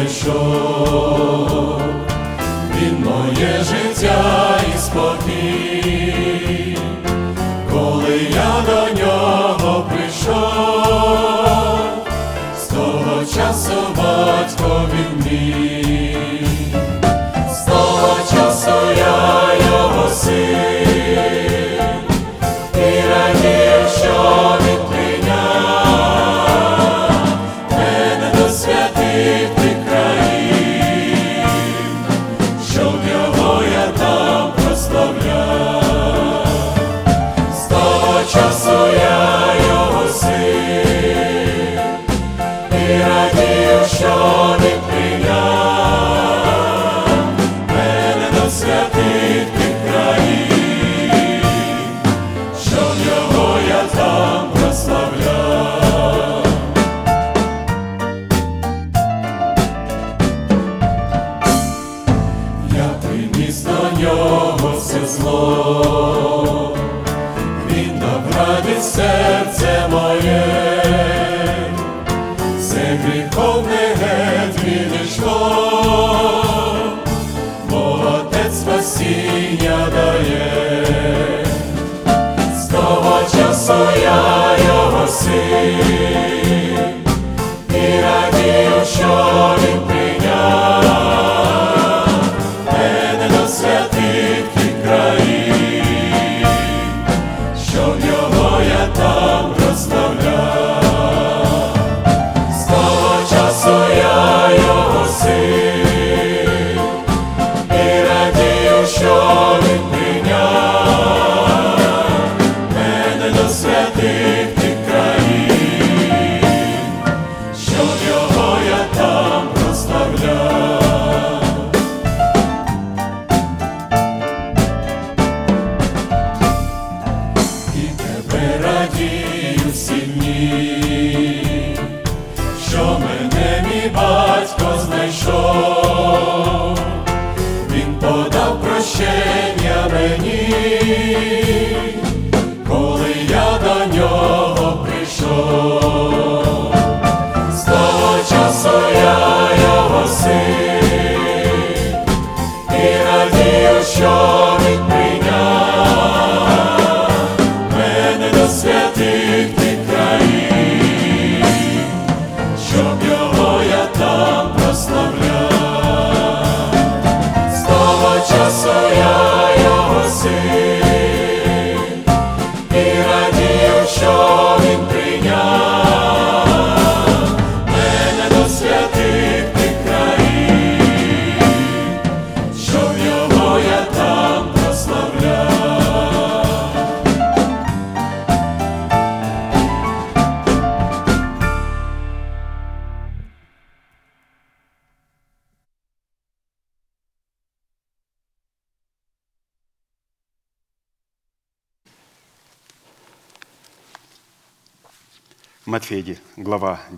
Я знайшов, Він моє життя і спокій, коли я до нього прийшов, з того часу батько він мій,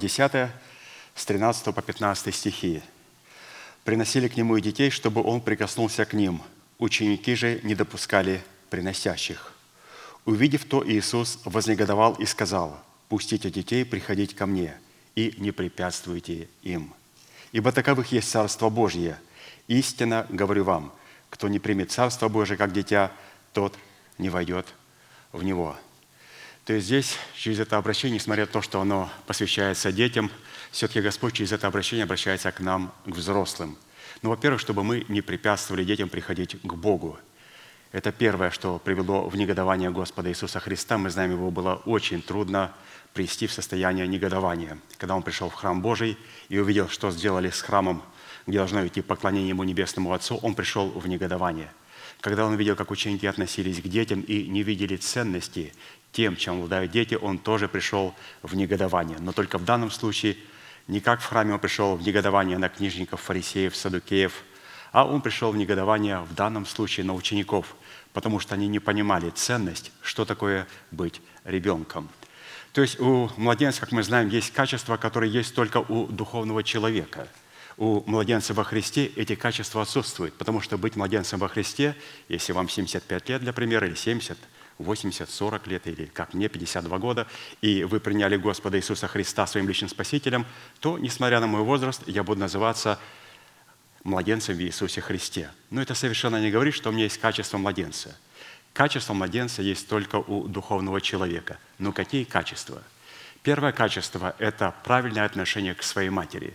10, с 13 по 15 стихи. «Приносили к нему и детей, чтобы он прикоснулся к ним. Ученики же не допускали приносящих. Увидев то, Иисус вознегодовал и сказал, «Пустите детей приходить ко мне, и не препятствуйте им. Ибо таковых есть Царство Божье. Истинно говорю вам, кто не примет Царство Божие как дитя, тот не войдет в него». То здесь, через это обращение, несмотря на то, что оно посвящается детям, все-таки Господь через это обращение обращается к нам, к взрослым. Ну, во-первых, чтобы мы не препятствовали детям приходить к Богу. Это первое, что привело в негодование Господа Иисуса Христа. Мы знаем, его было очень трудно привести в состояние негодования. Когда он пришел в храм Божий и увидел, что сделали с храмом, где должно идти поклонение ему Небесному Отцу, он пришел в негодование. Когда он видел, как ученики относились к детям и не видели ценности тем, чем обладают дети, он тоже пришел в негодование. Но только в данном случае не как в храме он пришел в негодование на книжников, фарисеев, садукеев, а он пришел в негодование в данном случае на учеников, потому что они не понимали ценность, что такое быть ребенком. То есть у младенца, как мы знаем, есть качества, которые есть только у духовного человека. У младенца во Христе эти качества отсутствуют, потому что быть младенцем во Христе, если вам 75 лет, для примера, или 70, 80, 40 лет, или как мне, 52 года, и вы приняли Господа Иисуса Христа своим личным Спасителем, то, несмотря на мой возраст, я буду называться младенцем в Иисусе Христе. Но это совершенно не говорит, что у меня есть качество младенца. Качество младенца есть только у духовного человека. Но какие качества? Первое качество – это правильное отношение к своей матери.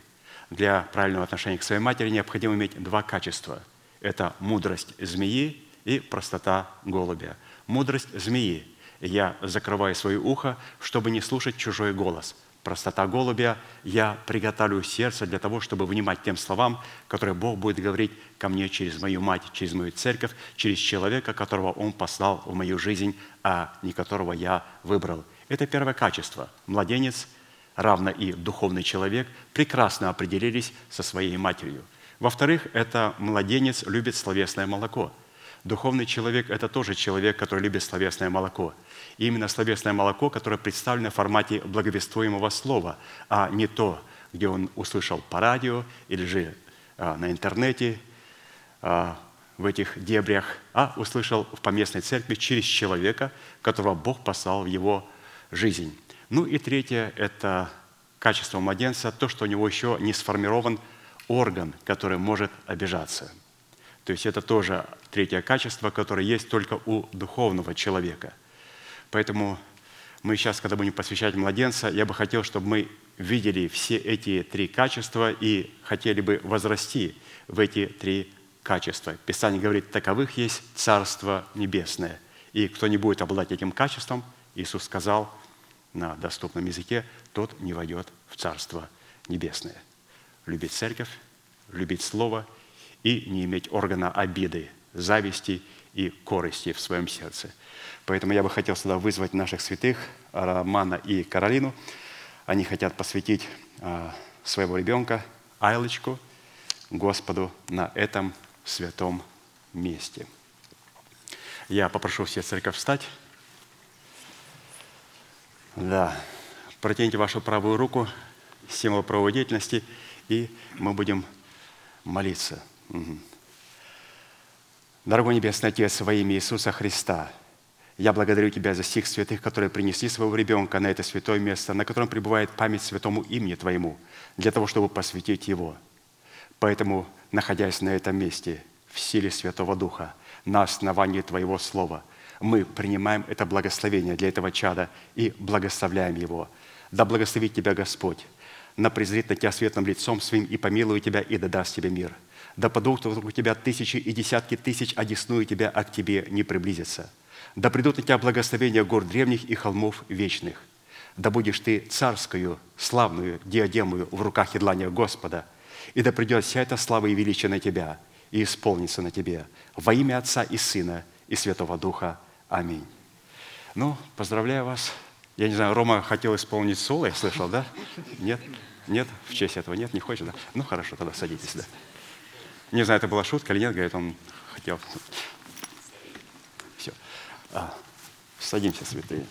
Для правильного отношения к своей матери необходимо иметь два качества. Это мудрость змеи и простота голубя. Мудрость змеи. Я закрываю свое ухо, чтобы не слушать чужой голос – простота голубя, я приготовлю сердце для того, чтобы внимать тем словам, которые Бог будет говорить ко мне через мою мать, через мою церковь, через человека, которого Он послал в мою жизнь, а не которого я выбрал. Это первое качество. Младенец, равно и духовный человек, прекрасно определились со своей матерью. Во-вторых, это младенец любит словесное молоко. Духовный человек – это тоже человек, который любит словесное молоко – и именно словесное молоко, которое представлено в формате благовествуемого слова, а не то, где он услышал по радио или же а, на интернете, а, в этих дебрях, а услышал в поместной церкви через человека, которого Бог послал в его жизнь. Ну и третье – это качество младенца, то, что у него еще не сформирован орган, который может обижаться. То есть это тоже третье качество, которое есть только у духовного человека – Поэтому мы сейчас, когда будем посвящать младенца, я бы хотел, чтобы мы видели все эти три качества и хотели бы возрасти в эти три качества. Писание говорит, таковых есть Царство Небесное. И кто не будет обладать этим качеством, Иисус сказал на доступном языке, тот не войдет в Царство Небесное. Любить церковь, любить Слово и не иметь органа обиды, зависти и корости в своем сердце – Поэтому я бы хотел сюда вызвать наших святых, Романа и Каролину. Они хотят посвятить а, своего ребенка, Айлочку, Господу на этом святом месте. Я попрошу все церковь встать. Да. Протяните вашу правую руку, символ правовой деятельности, и мы будем молиться. Угу. Дорогой Небесный Отец, во имя Иисуса Христа – я благодарю Тебя за всех святых, которые принесли своего ребенка на это святое место, на котором пребывает память святому имени Твоему, для того, чтобы посвятить его. Поэтому, находясь на этом месте, в силе Святого Духа, на основании Твоего Слова, мы принимаем это благословение для этого чада и благословляем его. Да благословит Тебя Господь, на презрит на Тебя светлым лицом Своим и помилует Тебя и да даст Тебе мир. Да подух вокруг Тебя тысячи и десятки тысяч, а десную Тебя, а к Тебе не приблизится – да придут на тебя благословения гор древних и холмов вечных. Да будешь ты царскую, славную диадемую в руках едлания Господа, и да придет вся эта слава и величие на тебя, и исполнится на тебе. Во имя Отца и Сына и Святого Духа. Аминь. Ну, поздравляю вас. Я не знаю, Рома хотел исполнить соло, я слышал, да? Нет? Нет? В честь этого нет? Не хочет, да? Ну, хорошо, тогда садитесь, да. Не знаю, это была шутка или нет, говорит, он хотел. А, садимся, святые.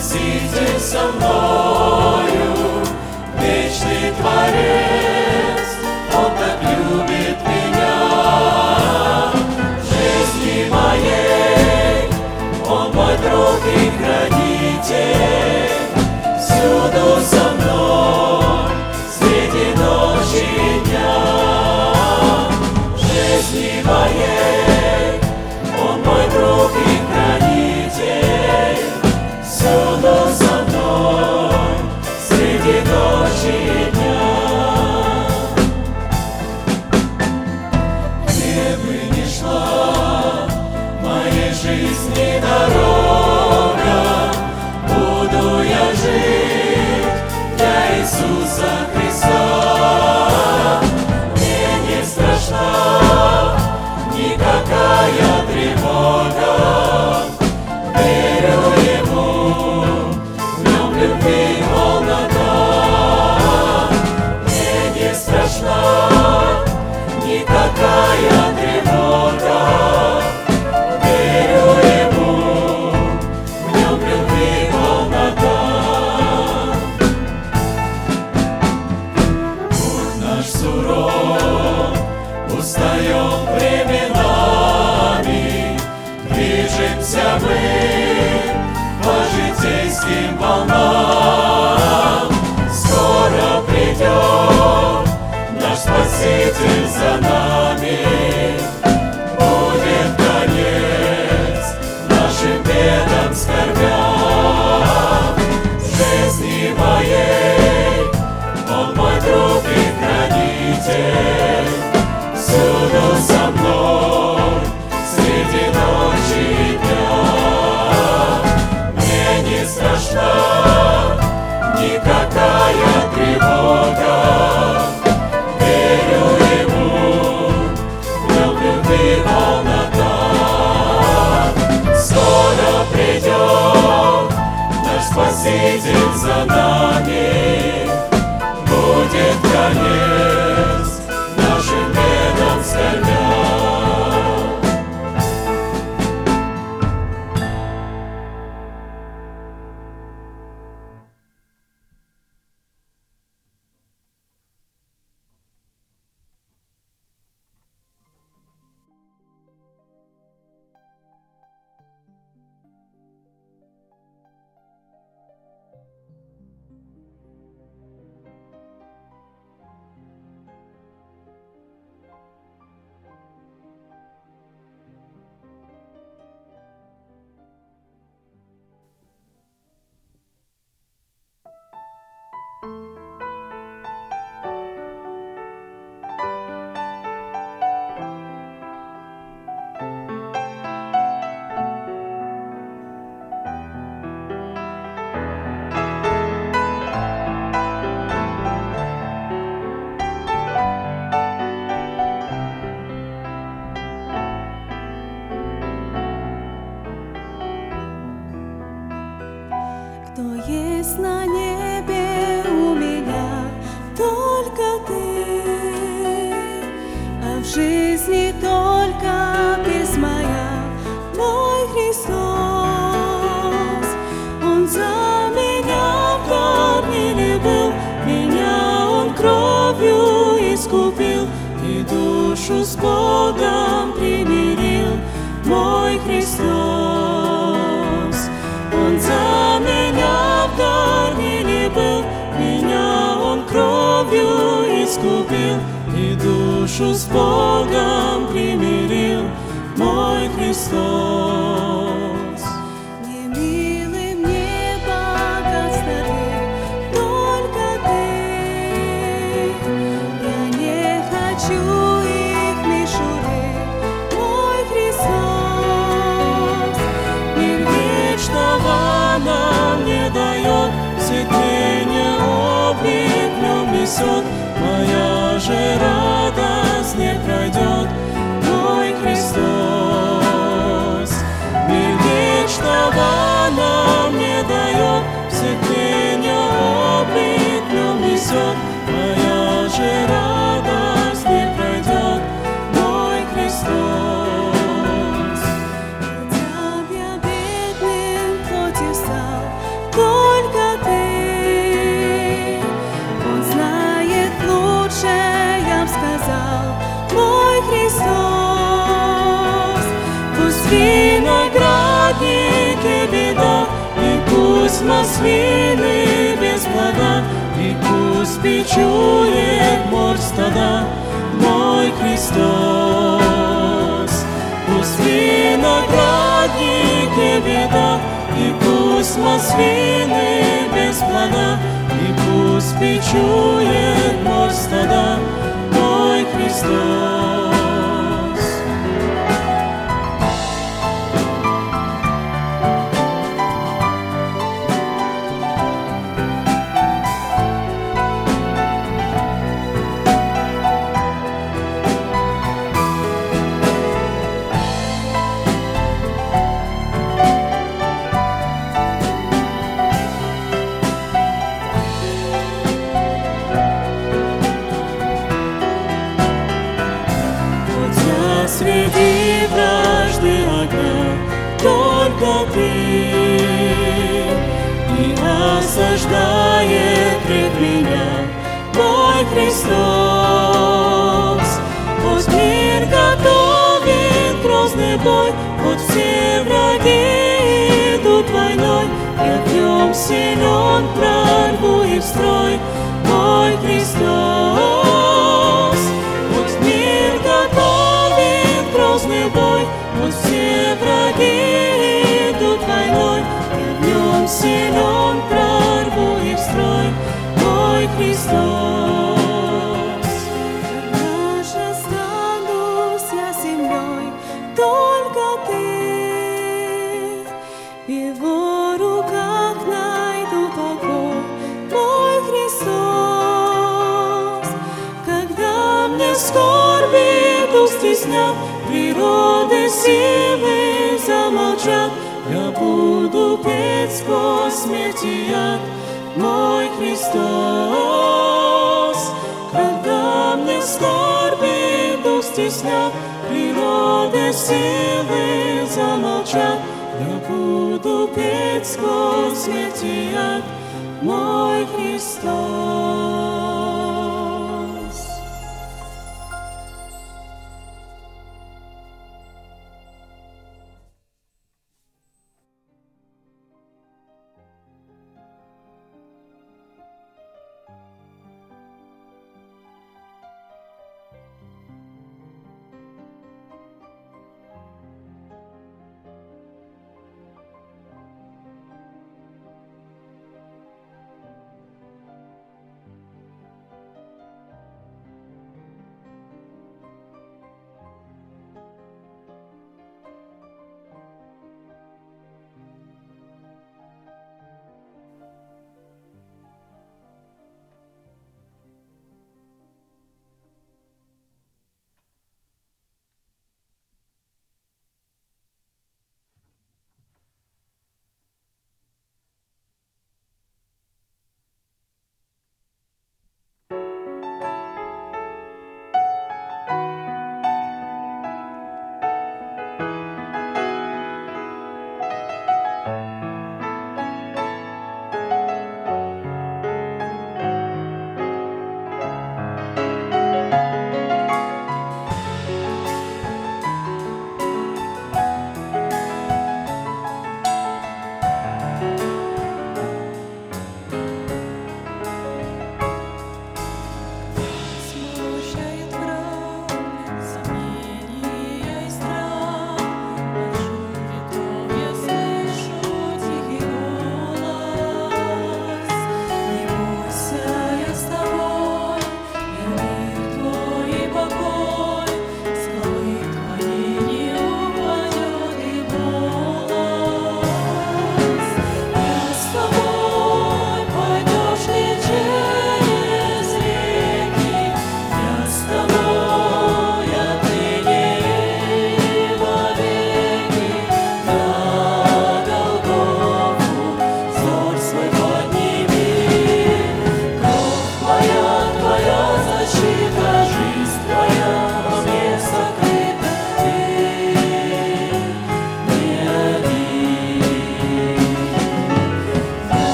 Спаситель со мною, вечный Творец, искупил и душу с Богом примирил мой Христос. Не милы мне богатства, только ты. Я не хочу их мешуры, мой Христос. Никогда вам не дают, все ты мне обиднемись несет воспечує мор стада мой Христос. Пусть виноградники беда, и пусть маслины без плода, и пусть печует мор стада мой Христос. Он прорвує в строй, мой Христос. Будь мир готовен, грозный бой, пусть все враги идут войной, и в нем силен прорвует строй, мой Христос. красивые замолчат, я буду петь сквозь смерть яд, мой Христос. Когда мне скорби дух стеснят, природы силы замолчат, я буду петь сквозь смерть яд, мой Христос.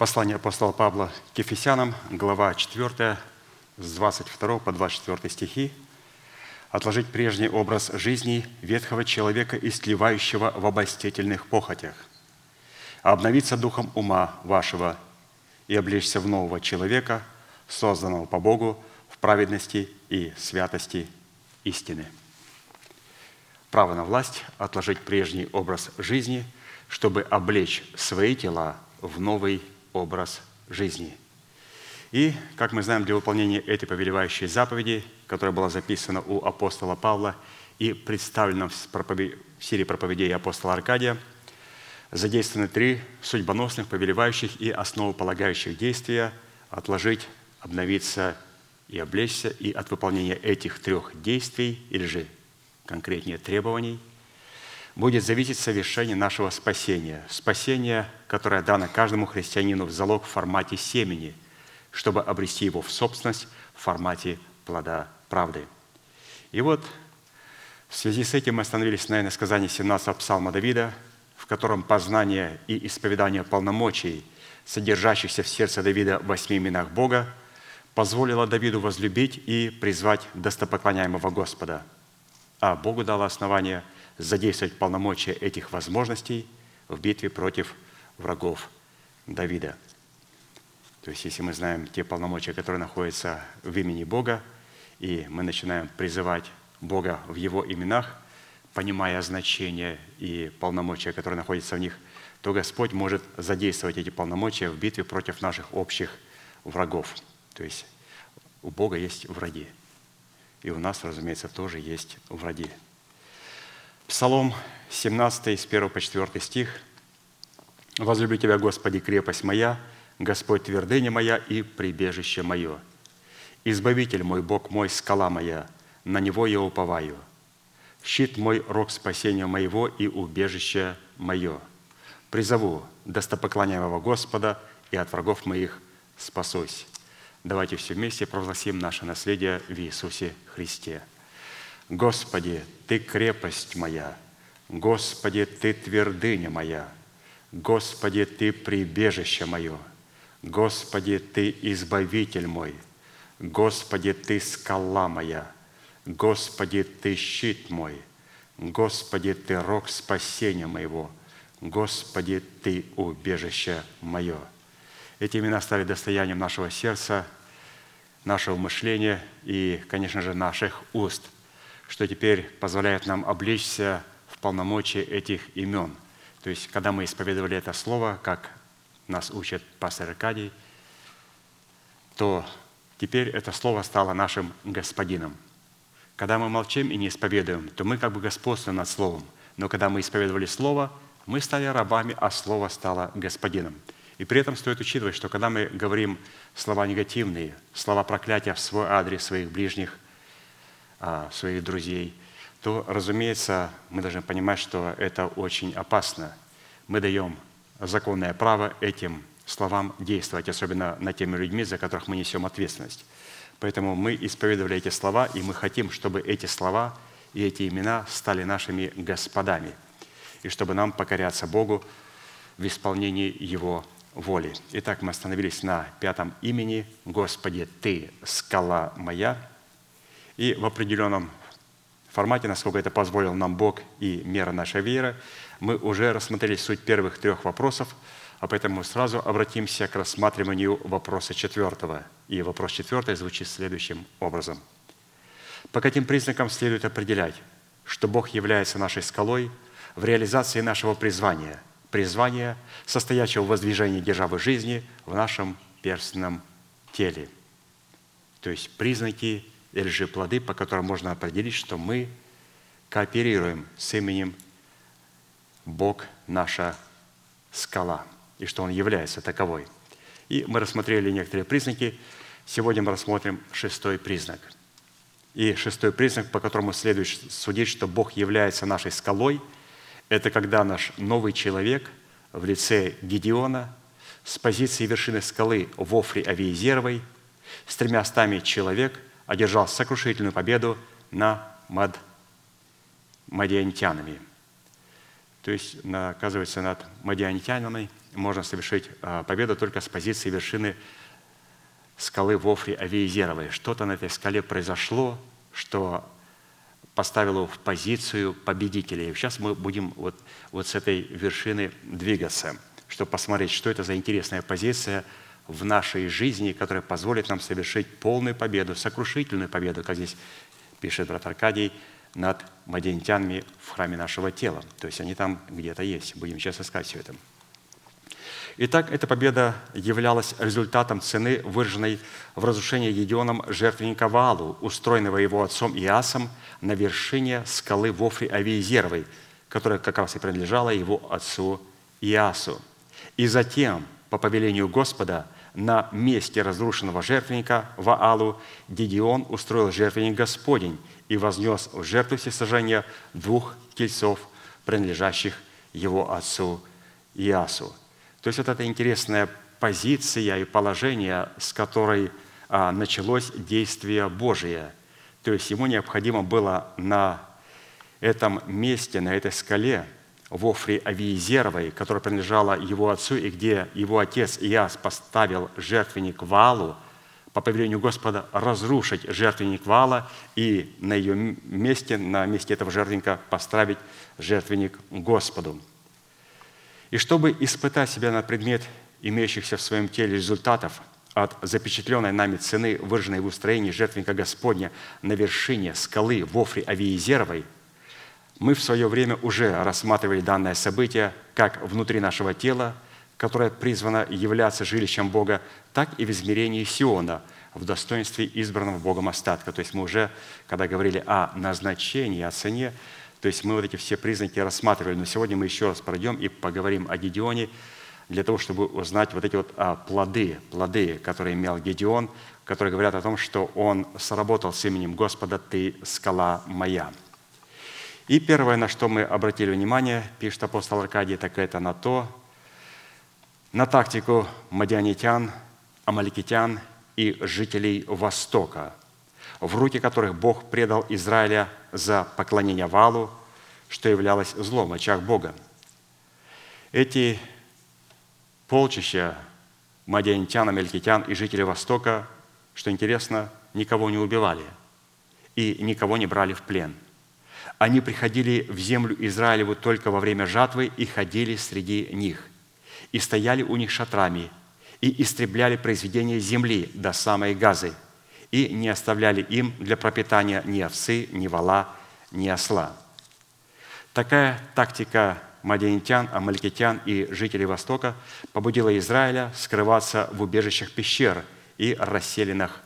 Послание апостола Павла к Ефесянам, глава 4, с 22 по 24 стихи. «Отложить прежний образ жизни ветхого человека, истлевающего в обольстительных похотях, обновиться духом ума вашего и облечься в нового человека, созданного по Богу в праведности и святости истины». Право на власть – отложить прежний образ жизни, чтобы облечь свои тела в новый образ жизни. И, как мы знаем, для выполнения этой повелевающей заповеди, которая была записана у апостола Павла и представлена в пропове- в серии проповедей апостола Аркадия, задействованы три судьбоносных, повелевающих и основополагающих действия – отложить, обновиться и облечься. И от выполнения этих трех действий, или же конкретнее требований, будет зависеть совершение нашего спасения. Спасение, которое дано каждому христианину в залог в формате семени, чтобы обрести его в собственность в формате плода правды. И вот в связи с этим мы остановились на иносказании 17 псалма Давида, в котором познание и исповедание полномочий, содержащихся в сердце Давида в восьми именах Бога, позволило Давиду возлюбить и призвать достопоклоняемого Господа. А Богу дало основание задействовать полномочия этих возможностей в битве против врагов Давида. То есть, если мы знаем те полномочия, которые находятся в имени Бога, и мы начинаем призывать Бога в Его именах, понимая значение и полномочия, которые находятся в них, то Господь может задействовать эти полномочия в битве против наших общих врагов. То есть у Бога есть враги. И у нас, разумеется, тоже есть враги. Псалом 17, с 1 по 4 стих. «Возлюблю Тебя, Господи, крепость моя, Господь твердыня моя и прибежище мое. Избавитель мой, Бог мой, скала моя, на Него я уповаю. Щит мой, рог спасения моего и убежище мое. Призову достопоклоняемого Господа, и от врагов моих спасусь». Давайте все вместе провозгласим наше наследие в Иисусе Христе. Господи, Ты крепость моя, Господи, Ты твердыня моя, Господи, Ты прибежище мое, Господи, Ты избавитель мой, Господи, Ты скала моя, Господи, Ты щит мой, Господи, Ты рог спасения моего, Господи, Ты убежище мое. Эти имена стали достоянием нашего сердца, нашего мышления и, конечно же, наших уст, что теперь позволяет нам облечься в полномочия этих имен. То есть, когда мы исповедовали это слово, как нас учит пастор Аркадий, то теперь это слово стало нашим господином. Когда мы молчим и не исповедуем, то мы как бы господствуем над словом. Но когда мы исповедовали слово, мы стали рабами, а слово стало господином. И при этом стоит учитывать, что когда мы говорим слова негативные, слова проклятия в свой адрес своих ближних, своих друзей, то, разумеется, мы должны понимать, что это очень опасно. Мы даем законное право этим словам действовать, особенно над теми людьми, за которых мы несем ответственность. Поэтому мы исповедовали эти слова, и мы хотим, чтобы эти слова и эти имена стали нашими господами, и чтобы нам покоряться Богу в исполнении Его воли. Итак, мы остановились на пятом имени «Господи, Ты – скала моя». И в определенном формате, насколько это позволил нам Бог и мера нашей веры, мы уже рассмотрели суть первых трех вопросов, а поэтому сразу обратимся к рассматриванию вопроса четвертого. И вопрос четвертый звучит следующим образом. По каким признакам следует определять, что Бог является нашей скалой в реализации нашего призвания, призвания, состоящего в воздвижении державы жизни в нашем перстном теле. То есть признаки или же плоды, по которым можно определить, что мы кооперируем с именем Бог наша скала, и что Он является таковой. И мы рассмотрели некоторые признаки. Сегодня мы рассмотрим шестой признак. И шестой признак, по которому следует судить, что Бог является нашей скалой, это когда наш новый человек в лице Гедеона с позиции вершины скалы в Офре Авиезеровой с тремя стами человек одержал сокрушительную победу на Мад мадиантянами – то есть, оказывается, над мадианитянами можно совершить а, победу только с позиции вершины скалы Вофри Авиезеровой. Что-то на этой скале произошло, что поставило в позицию победителей. Сейчас мы будем вот, вот с этой вершины двигаться, чтобы посмотреть, что это за интересная позиция в нашей жизни, которая позволит нам совершить полную победу, сокрушительную победу, как здесь пишет брат Аркадий, над мадиантянами в храме нашего тела. То есть они там где-то есть. Будем сейчас искать все это. Итак, эта победа являлась результатом цены, выраженной в разрушении Едеоном жертвенника Валу, устроенного его отцом Иасом на вершине скалы Вофри Авиезеровой, которая как раз и принадлежала его отцу Иасу. И затем, по повелению Господа, на месте разрушенного жертвенника Ваалу Дидион устроил жертвенник Господень и вознес в жертву всесожжения двух тельцов, принадлежащих его отцу Иасу. То есть вот эта интересная позиция и положение, с которой а, началось действие Божие. То есть ему необходимо было на этом месте, на этой скале, в Офре Авиезеровой, которая принадлежала его отцу, и где его отец Иас поставил жертвенник Валу – по повелению Господа разрушить жертвенник Вала и на ее месте, на месте этого жертвенника поставить жертвенник Господу. И чтобы испытать себя на предмет имеющихся в своем теле результатов от запечатленной нами цены, выраженной в устроении жертвенника Господня на вершине скалы Вофри Авиезеровой, мы в свое время уже рассматривали данное событие как внутри нашего тела – которая призвана являться жилищем Бога, так и в измерении Сиона, в достоинстве избранного Богом остатка. То есть мы уже, когда говорили о назначении, о цене, то есть мы вот эти все признаки рассматривали. Но сегодня мы еще раз пройдем и поговорим о Гедеоне, для того, чтобы узнать вот эти вот а, плоды, плоды, которые имел Гедеон, которые говорят о том, что он сработал с именем Господа «Ты скала моя». И первое, на что мы обратили внимание, пишет апостол Аркадий, так это на то, на тактику мадианитян, амаликитян и жителей Востока, в руки которых Бог предал Израиля за поклонение валу, что являлось злом в очах Бога. Эти полчища мадианитян, амаликитян и жителей Востока, что интересно, никого не убивали и никого не брали в плен. Они приходили в землю Израилеву только во время жатвы и ходили среди них и стояли у них шатрами, и истребляли произведения земли до самой Газы, и не оставляли им для пропитания ни овцы, ни вала, ни осла. Такая тактика мадианитян, амалькитян и жителей Востока побудила Израиля скрываться в убежищах пещер и расселенных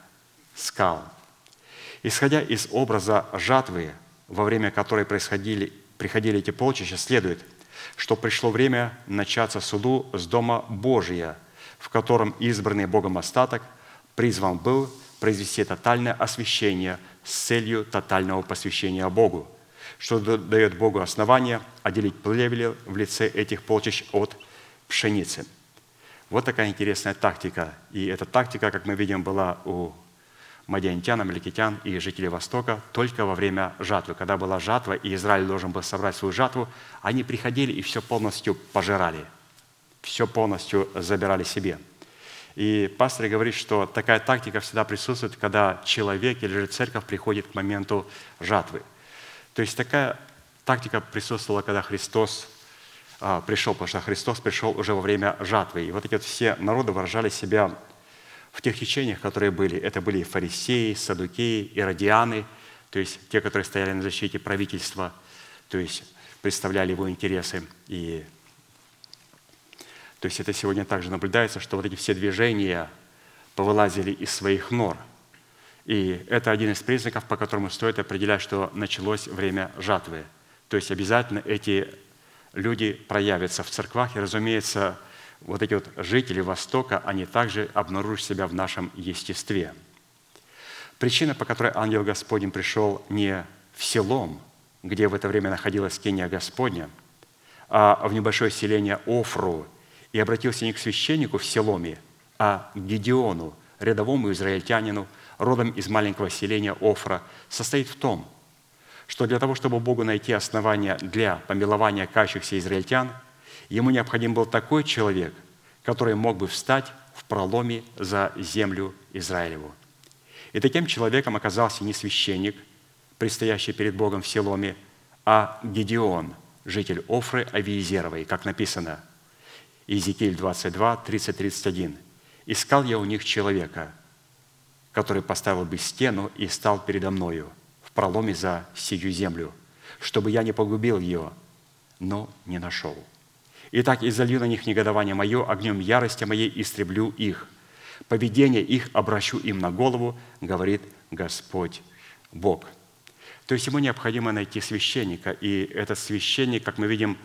скал. Исходя из образа жатвы, во время которой происходили, приходили эти полчища, следует – что пришло время начаться суду с Дома Божия, в котором избранный Богом остаток призван был произвести тотальное освящение с целью тотального посвящения Богу, что да- дает Богу основание отделить плевели в лице этих полчищ от пшеницы. Вот такая интересная тактика. И эта тактика, как мы видим, была у мадиантян, амаликитян и жителей Востока только во время жатвы. Когда была жатва, и Израиль должен был собрать свою жатву, они приходили и все полностью пожирали, все полностью забирали себе. И пастор говорит, что такая тактика всегда присутствует, когда человек или же церковь приходит к моменту жатвы. То есть такая тактика присутствовала, когда Христос а, пришел, потому что Христос пришел уже во время жатвы. И вот эти вот все народы выражали себя в тех течениях, которые были. Это были фарисеи, садукеи, иродианы, то есть те, которые стояли на защите правительства, то есть представляли его интересы. И то есть это сегодня также наблюдается, что вот эти все движения повылазили из своих нор. И это один из признаков, по которому стоит определять, что началось время жатвы. То есть обязательно эти люди проявятся в церквах, и, разумеется, вот эти вот жители Востока, они также обнаружат себя в нашем естестве. Причина, по которой ангел Господень пришел не в селом, где в это время находилась Кения Господня, а в небольшое селение Офру, и обратился не к священнику в Селоме, а к Гедеону, рядовому израильтянину, родом из маленького селения Офра, состоит в том, что для того, чтобы Богу найти основания для помилования кающихся израильтян, ему необходим был такой человек, который мог бы встать в проломе за землю Израилеву. И таким человеком оказался не священник, предстоящий перед Богом в Селоме, а Гедеон, житель Офры Авиезеровой, как написано – Иезекииль 22, 30, 31. «Искал я у них человека, который поставил бы стену и стал передо мною в проломе за сию землю, чтобы я не погубил ее, но не нашел. Итак, изолью на них негодование мое, огнем ярости моей истреблю их. Поведение их обращу им на голову, говорит Господь Бог». То есть ему необходимо найти священника, и этот священник, как мы видим,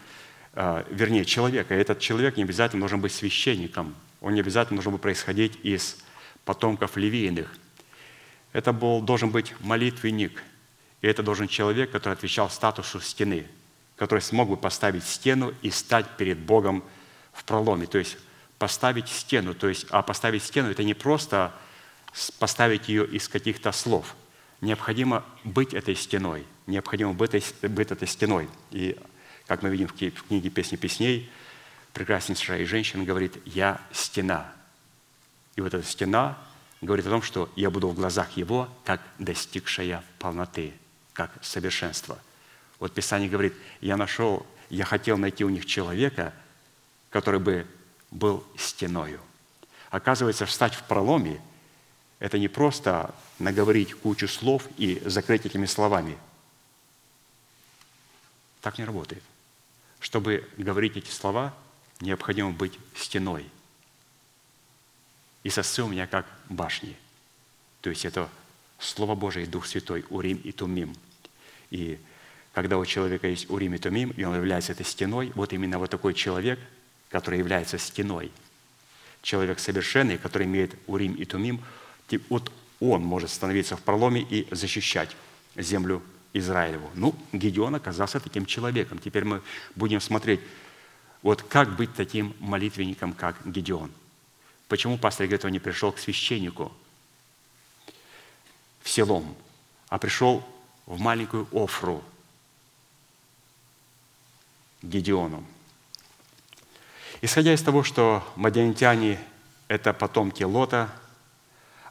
а, вернее, человека. И этот человек не обязательно должен быть священником, он не обязательно должен быть происходить из потомков левийных. Это был, должен быть молитвенник, и это должен человек, который отвечал статусу стены, который смог бы поставить стену и стать перед Богом в проломе. То есть поставить стену. То есть, а поставить стену – это не просто поставить ее из каких-то слов. Необходимо быть этой стеной, необходимо быть, быть этой стеной. И как мы видим в книге «Песни песней», прекраснейшая женщина говорит «Я стена». И вот эта стена говорит о том, что я буду в глазах его, как достигшая полноты, как совершенство. Вот Писание говорит, я нашел, я хотел найти у них человека, который бы был стеною. Оказывается, встать в проломе – это не просто наговорить кучу слов и закрыть этими словами. Так не работает. Чтобы говорить эти слова, необходимо быть стеной. И сосцы у меня как башни. То есть это Слово Божие и Дух Святой, Урим и Тумим. И когда у человека есть Урим и Тумим, и он является этой стеной, вот именно вот такой человек, который является стеной, человек совершенный, который имеет Урим и Тумим, вот он может становиться в проломе и защищать землю Израилеву. Ну, Гедеон оказался таким человеком. Теперь мы будем смотреть, вот как быть таким молитвенником, как Гедеон. Почему пастор говорит, он не пришел к священнику в селом, а пришел в маленькую Офру Гедеону. Исходя из того, что мадиантяне – это потомки Лота,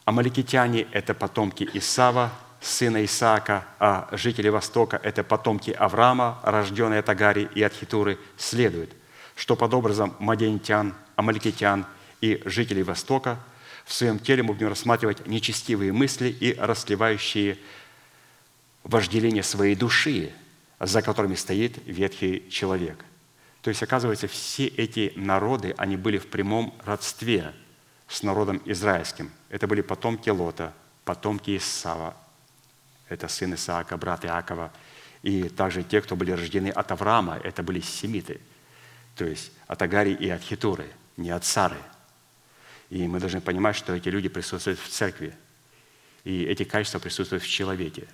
а маликитяне – это потомки Исава – сына Исаака, а жители Востока – это потомки Авраама, рожденные от Агари и от Хитуры, следует, что под образом мадиантян, амаликитян и жителей Востока в своем теле мы будем рассматривать нечестивые мысли и расливающие вожделение своей души, за которыми стоит ветхий человек. То есть, оказывается, все эти народы, они были в прямом родстве с народом израильским. Это были потомки Лота, потомки Исава, это сын Исаака, брат Иакова, и также те, кто были рождены от Авраама, это были семиты, то есть от Агари и от Хитуры, не от Сары. И мы должны понимать, что эти люди присутствуют в церкви, и эти качества присутствуют в человеке.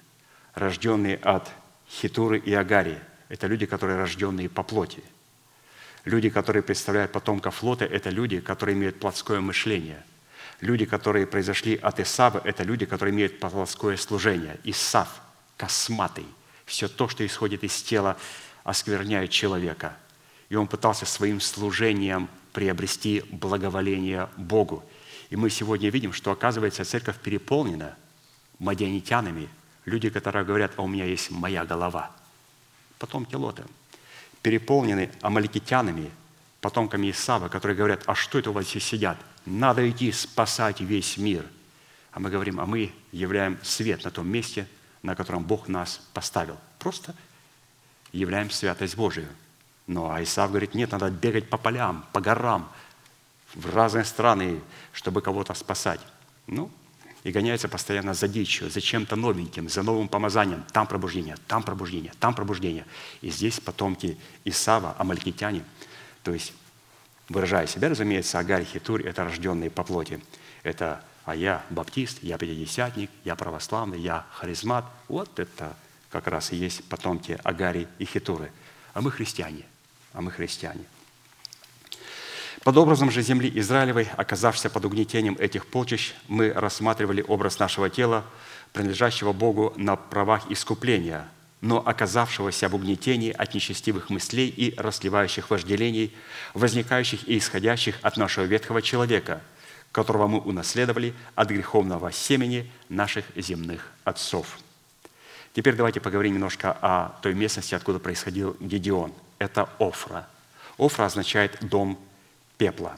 Рожденные от Хитуры и Агари – это люди, которые рожденные по плоти. Люди, которые представляют потомков флота, это люди, которые имеют плотское мышление. Люди, которые произошли от Исава, это люди, которые имеют плотское служение. Исав, косматый, все то, что исходит из тела, оскверняет человека. И он пытался своим служением приобрести благоволение Богу. И мы сегодня видим, что, оказывается, церковь переполнена мадианитянами, люди, которые говорят, а у меня есть моя голова. Потомки Лота. Переполнены амаликитянами, потомками Исава, которые говорят, а что это у вас здесь сидят? Надо идти спасать весь мир. А мы говорим, а мы являем свет на том месте, на котором Бог нас поставил. Просто являем святость Божию. Но а Исав говорит, нет, надо бегать по полям, по горам, в разные страны, чтобы кого-то спасать. Ну, и гоняется постоянно за дичью, за чем-то новеньким, за новым помазанием. Там пробуждение, там пробуждение, там пробуждение. И здесь потомки Исава, амалькитяне, то есть, выражая себя, разумеется, Агарь, Хитур – это рожденные по плоти. Это а я баптист, я пятидесятник, я православный, я харизмат. Вот это как раз и есть потомки Агари и Хитуры. А мы христиане, а мы христиане. Под образом же земли Израилевой, оказавшись под угнетением этих полчищ, мы рассматривали образ нашего тела, принадлежащего Богу на правах искупления, но оказавшегося в угнетении от нечестивых мыслей и расливающих вожделений, возникающих и исходящих от нашего ветхого человека, которого мы унаследовали от греховного семени наших земных отцов. Теперь давайте поговорим немножко о той местности, откуда происходил Гедеон. Это Офра. Офра означает «дом пепла.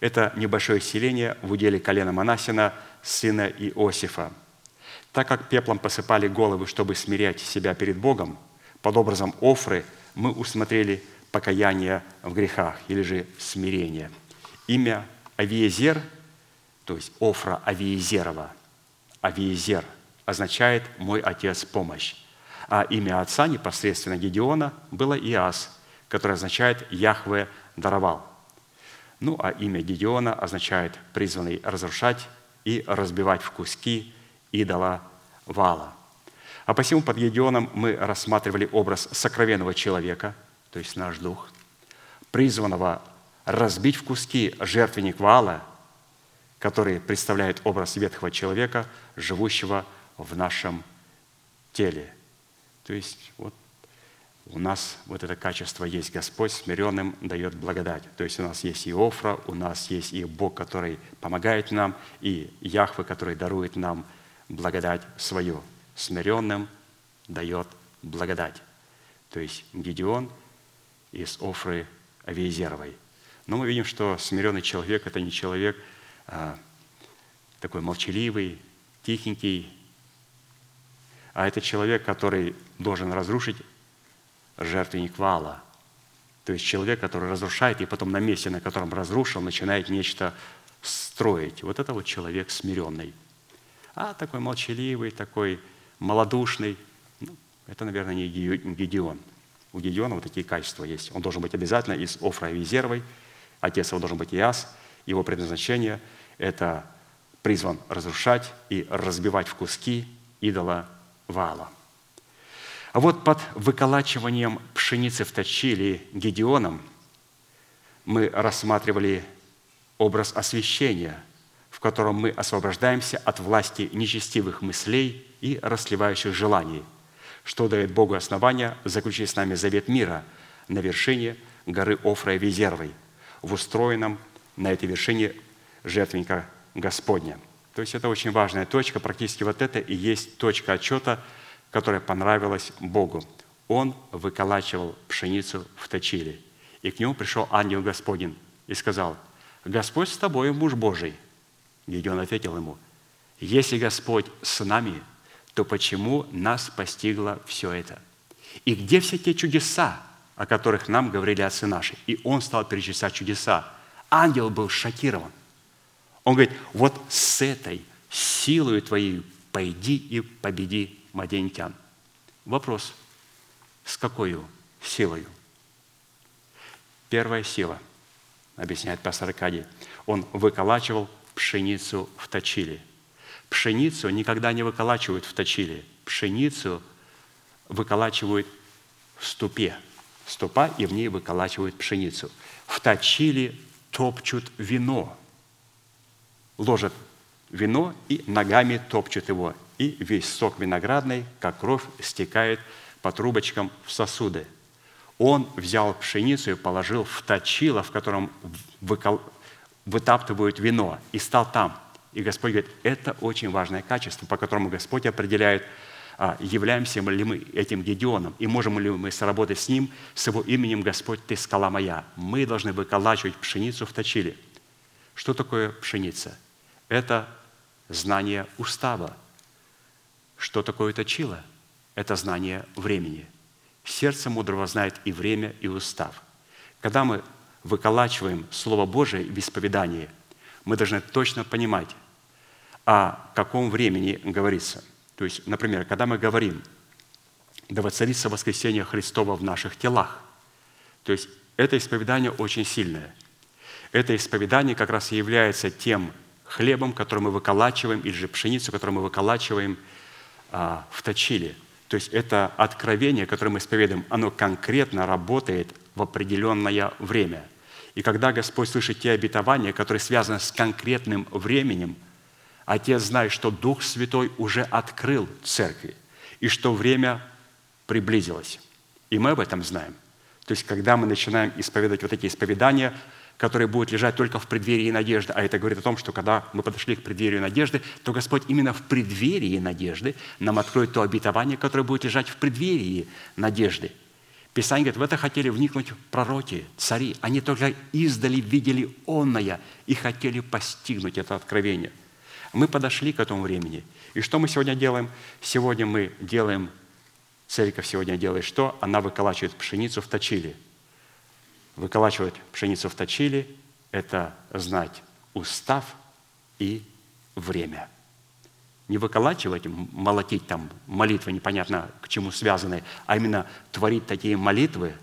Это небольшое селение в уделе колена Манасина, сына Иосифа. Так как пеплом посыпали головы, чтобы смирять себя перед Богом, под образом Офры мы усмотрели покаяние в грехах, или же смирение. Имя Авиезер, то есть Офра Авиезерова, Авиезер означает «мой отец помощь». А имя отца непосредственно Гедеона было Иас, которое означает «Яхве даровал». Ну, а имя Гедеона означает «призванный разрушать и разбивать в куски идола Вала». А посему под Гедеоном мы рассматривали образ сокровенного человека, то есть наш дух, призванного разбить в куски жертвенник Вала, который представляет образ ветхого человека, живущего в нашем теле. То есть вот у нас вот это качество есть. Господь смиренным дает благодать. То есть у нас есть и Офра, у нас есть и Бог, который помогает нам, и Яхве, который дарует нам благодать свою. Смиренным дает благодать. То есть Гедеон из Офры Авиезеровой. Но мы видим, что смиренный человек – это не человек а, такой молчаливый, тихенький, а это человек, который должен разрушить жертвенник вала. То есть человек, который разрушает, и потом на месте, на котором разрушил, начинает нечто строить. Вот это вот человек смиренный. А такой молчаливый, такой малодушный, ну, это, наверное, не Гедеон. У Гедеона вот такие качества есть. Он должен быть обязательно из Офра и Визеровой. Отец его должен быть Иас. Его предназначение – это призван разрушать и разбивать в куски идола Вала – а вот под выколачиванием пшеницы в точили Гедеоном мы рассматривали образ освящения, в котором мы освобождаемся от власти нечестивых мыслей и расливающих желаний, что дает Богу основания заключить с нами завет мира на вершине горы Офра Визервой, в устроенном на этой вершине жертвенника Господня. То есть это очень важная точка, практически вот это и есть точка отчета – которая понравилась Богу. Он выколачивал пшеницу в точиле. И к нему пришел ангел Господень и сказал, «Господь с тобой, муж Божий». Гедеон ответил ему, «Если Господь с нами, то почему нас постигло все это? И где все те чудеса, о которых нам говорили отцы наши?» И он стал перечислять чудеса. Ангел был шокирован. Он говорит, вот с этой силой твоей пойди и победи маденитян. Вопрос, с какой силой? Первая сила, объясняет пастор Аркадий, он выколачивал пшеницу в точиле. Пшеницу никогда не выколачивают в точиле. Пшеницу выколачивают в ступе. Ступа, и в ней выколачивают пшеницу. В точили топчут вино. Ложат вино и ногами топчут его. И весь сок виноградный, как кровь, стекает по трубочкам в сосуды. Он взял пшеницу и положил в точило, в котором вытаптывают вино, и стал там. И Господь говорит, это очень важное качество, по которому Господь определяет, а, являемся ли мы этим Гедеоном, и можем ли мы сработать с ним, с его именем «Господь, ты скала моя». Мы должны выколачивать пшеницу в точиле. Что такое пшеница? Это знание устава. Что такое точило? Это знание времени. Сердце мудрого знает и время, и устав. Когда мы выколачиваем Слово Божие в исповедании, мы должны точно понимать, о каком времени говорится. То есть, например, когда мы говорим «Да воцарится воскресение Христова в наших телах», то есть это исповедание очень сильное. Это исповедание как раз и является тем хлебом, который мы выколачиваем, или же пшеницу, которую мы выколачиваем а, в точиле. То есть это откровение, которое мы исповедуем, оно конкретно работает в определенное время. И когда Господь слышит те обетования, которые связаны с конкретным временем, Отец знает, что Дух Святой уже открыл церкви, и что время приблизилось. И мы об этом знаем. То есть, когда мы начинаем исповедовать вот эти исповедания – которые будут лежать только в преддверии надежды. А это говорит о том, что когда мы подошли к преддверию надежды, то Господь именно в преддверии надежды нам откроет то обетование, которое будет лежать в преддверии надежды. Писание говорит, в это хотели вникнуть пророки, цари. Они только издали видели онное и хотели постигнуть это откровение. Мы подошли к этому времени. И что мы сегодня делаем? Сегодня мы делаем, церковь сегодня делает что? Она выколачивает пшеницу в точиле – Выколачивать пшеницу в точиле – это знать устав и время. Не выколачивать, молотить там молитвы, непонятно к чему связанные, а именно творить такие молитвы,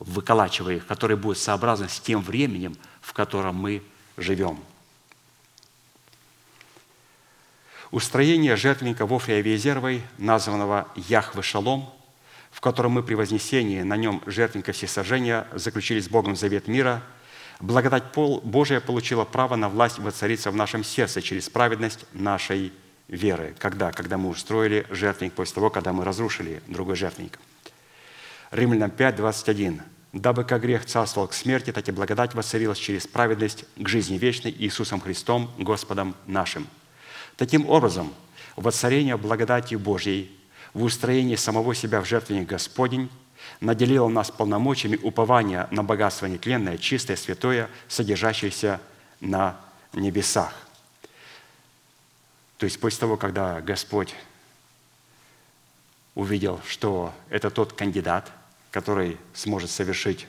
выколачивая их, которые будут сообразны с тем временем, в котором мы живем. Устроение жертвенника в Офре Авиезеровой, названного Яхве Шалом – в котором мы при вознесении на нем жертвенника всесожжения заключили с Богом завет мира, благодать Божия получила право на власть воцариться в нашем сердце через праведность нашей веры. Когда? Когда мы устроили жертвенник после того, когда мы разрушили другой жертвенник. Римлянам 5, 21. «Дабы как грех царствовал к смерти, так и благодать воцарилась через праведность к жизни вечной Иисусом Христом, Господом нашим». Таким образом, воцарение благодати Божьей в устроении самого себя в жертвенник Господень, наделил нас полномочиями упования на богатство нетленное, чистое, святое, содержащееся на небесах. То есть после того, когда Господь увидел, что это тот кандидат, который сможет совершить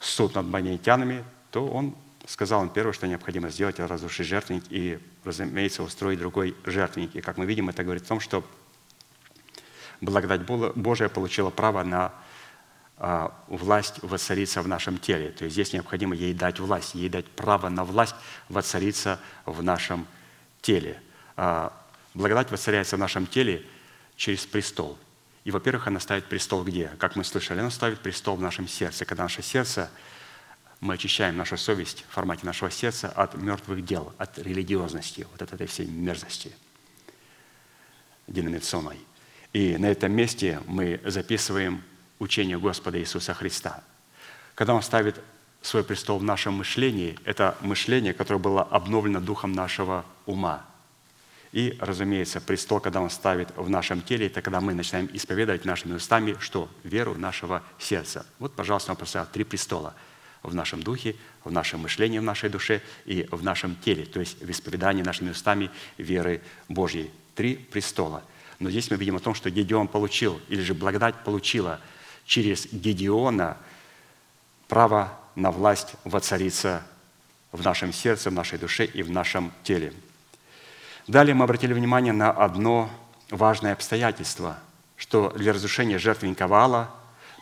суд над манитянами, то он сказал им первое, что необходимо сделать, это разрушить жертвенник и, разумеется, устроить другой жертвенник. И, как мы видим, это говорит о том, что благодать Божия получила право на а, власть воцариться в нашем теле. То есть здесь необходимо ей дать власть, ей дать право на власть воцариться в нашем теле. А, благодать воцаряется в нашем теле через престол. И, во-первых, она ставит престол где? Как мы слышали, она ставит престол в нашем сердце. Когда наше сердце мы очищаем нашу совесть в формате нашего сердца от мертвых дел, от религиозности, вот от этой всей мерзости деноминационной. И на этом месте мы записываем учение Господа Иисуса Христа. Когда Он ставит свой престол в нашем мышлении, это мышление, которое было обновлено духом нашего ума. И, разумеется, престол, когда Он ставит в нашем теле, это когда мы начинаем исповедовать нашими устами, что? Веру нашего сердца. Вот, пожалуйста, Он поставил три престола – в нашем духе, в нашем мышлении, в нашей душе и в нашем теле, то есть в исповедании нашими устами веры Божьей. Три престола. Но здесь мы видим о том, что Гедеон получил, или же благодать получила через Гедеона право на власть воцариться в нашем сердце, в нашей душе и в нашем теле. Далее мы обратили внимание на одно важное обстоятельство, что для разрушения жертвенника Ваала,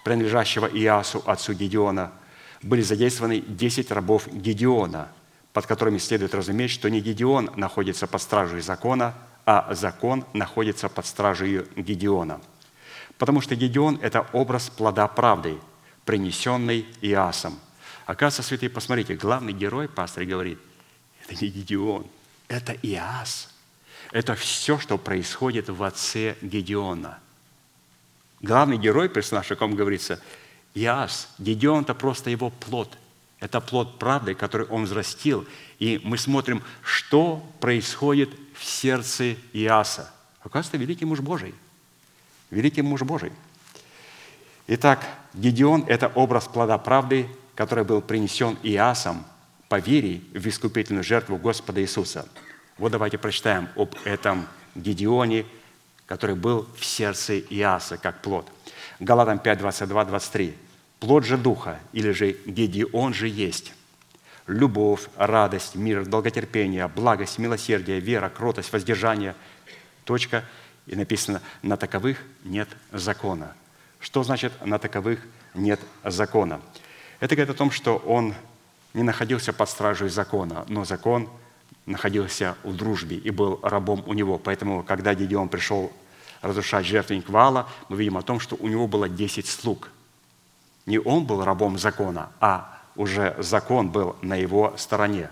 принадлежащего Иасу, отцу Гедеона – были задействованы 10 рабов Гедеона, под которыми следует разуметь, что не Гедеон находится под стражей закона, а закон находится под стражей Гедеона. Потому что Гедеон – это образ плода правды, принесенный Иасом. Оказывается, святые, посмотрите, главный герой, пастор говорит, это не Гедеон, это Иас. Это все, что происходит в отце Гедеона. Главный герой, персонаж, о ком говорится, Иас. Гедеон – это просто его плод. Это плод правды, который он взрастил. И мы смотрим, что происходит в сердце Иаса. Оказывается, великий муж Божий. Великий муж Божий. Итак, Гедеон – это образ плода правды, который был принесен Иасом по вере в искупительную жертву Господа Иисуса. Вот давайте прочитаем об этом Гедеоне, который был в сердце Иаса, как плод. Галатам 5, 22, 23. «Плод же Духа, или же Гедеон же есть, любовь, радость, мир, долготерпение, благость, милосердие, вера, кротость, воздержание». Точка. И написано, на таковых нет закона. Что значит на таковых нет закона? Это говорит о том, что он не находился под стражей закона, но закон находился в дружбе и был рабом у него. Поэтому, когда Гедеон пришел разрушать жертвенник Вала, мы видим о том, что у него было 10 слуг. Не он был рабом закона, а уже закон был на его стороне.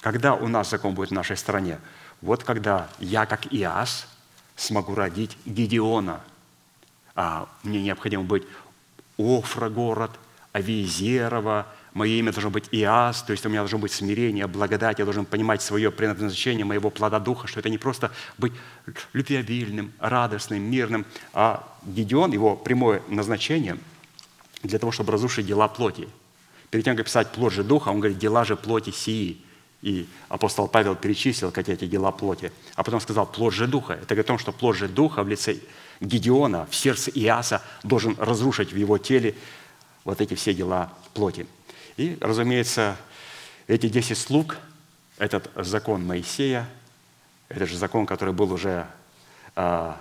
Когда у нас закон будет в нашей стороне? Вот когда я, как Иас, смогу родить Гедеона. А мне необходимо быть Офра город, Авиезерова, мое имя должно быть Иас, то есть у меня должно быть смирение, благодать, я должен понимать свое предназначение моего плода духа, что это не просто быть любвеобильным, радостным, мирным, а Гедеон, его прямое назначение для того, чтобы разрушить дела плоти. Перед тем, как писать плод же духа, он говорит, дела же плоти сии. И апостол Павел перечислил, как эти дела плоти. А потом сказал, плод же духа. Это говорит о том, что плод же духа в лице Гедеона, в сердце Иаса должен разрушить в его теле вот эти все дела плоти. И, разумеется, эти десять слуг, этот закон Моисея, это же закон, который был уже э,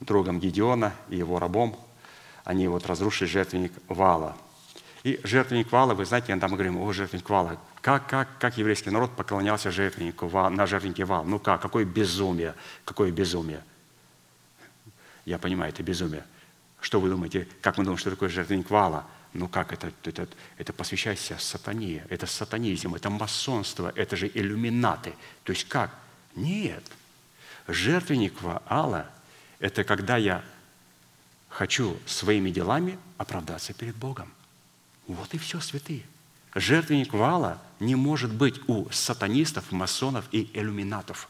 другом Гедеона и его рабом, они вот разрушили жертвенник Вала. И жертвенник Вала, вы знаете, там мы говорим, о, жертвенник Вала, как, как, как еврейский народ поклонялся жертвеннику, на жертвеннике Вал. Ну как, какое безумие, какое безумие. Я понимаю, это безумие. Что вы думаете, как мы думаем, что такое жертвенник Вала? Ну как это, это, это посвящает себя сатане, это сатанизм, это масонство, это же иллюминаты. То есть как? Нет. Жертвенник Ваала – это когда я хочу своими делами оправдаться перед Богом. Вот и все, святые. Жертвенник Вала не может быть у сатанистов, масонов и иллюминатов.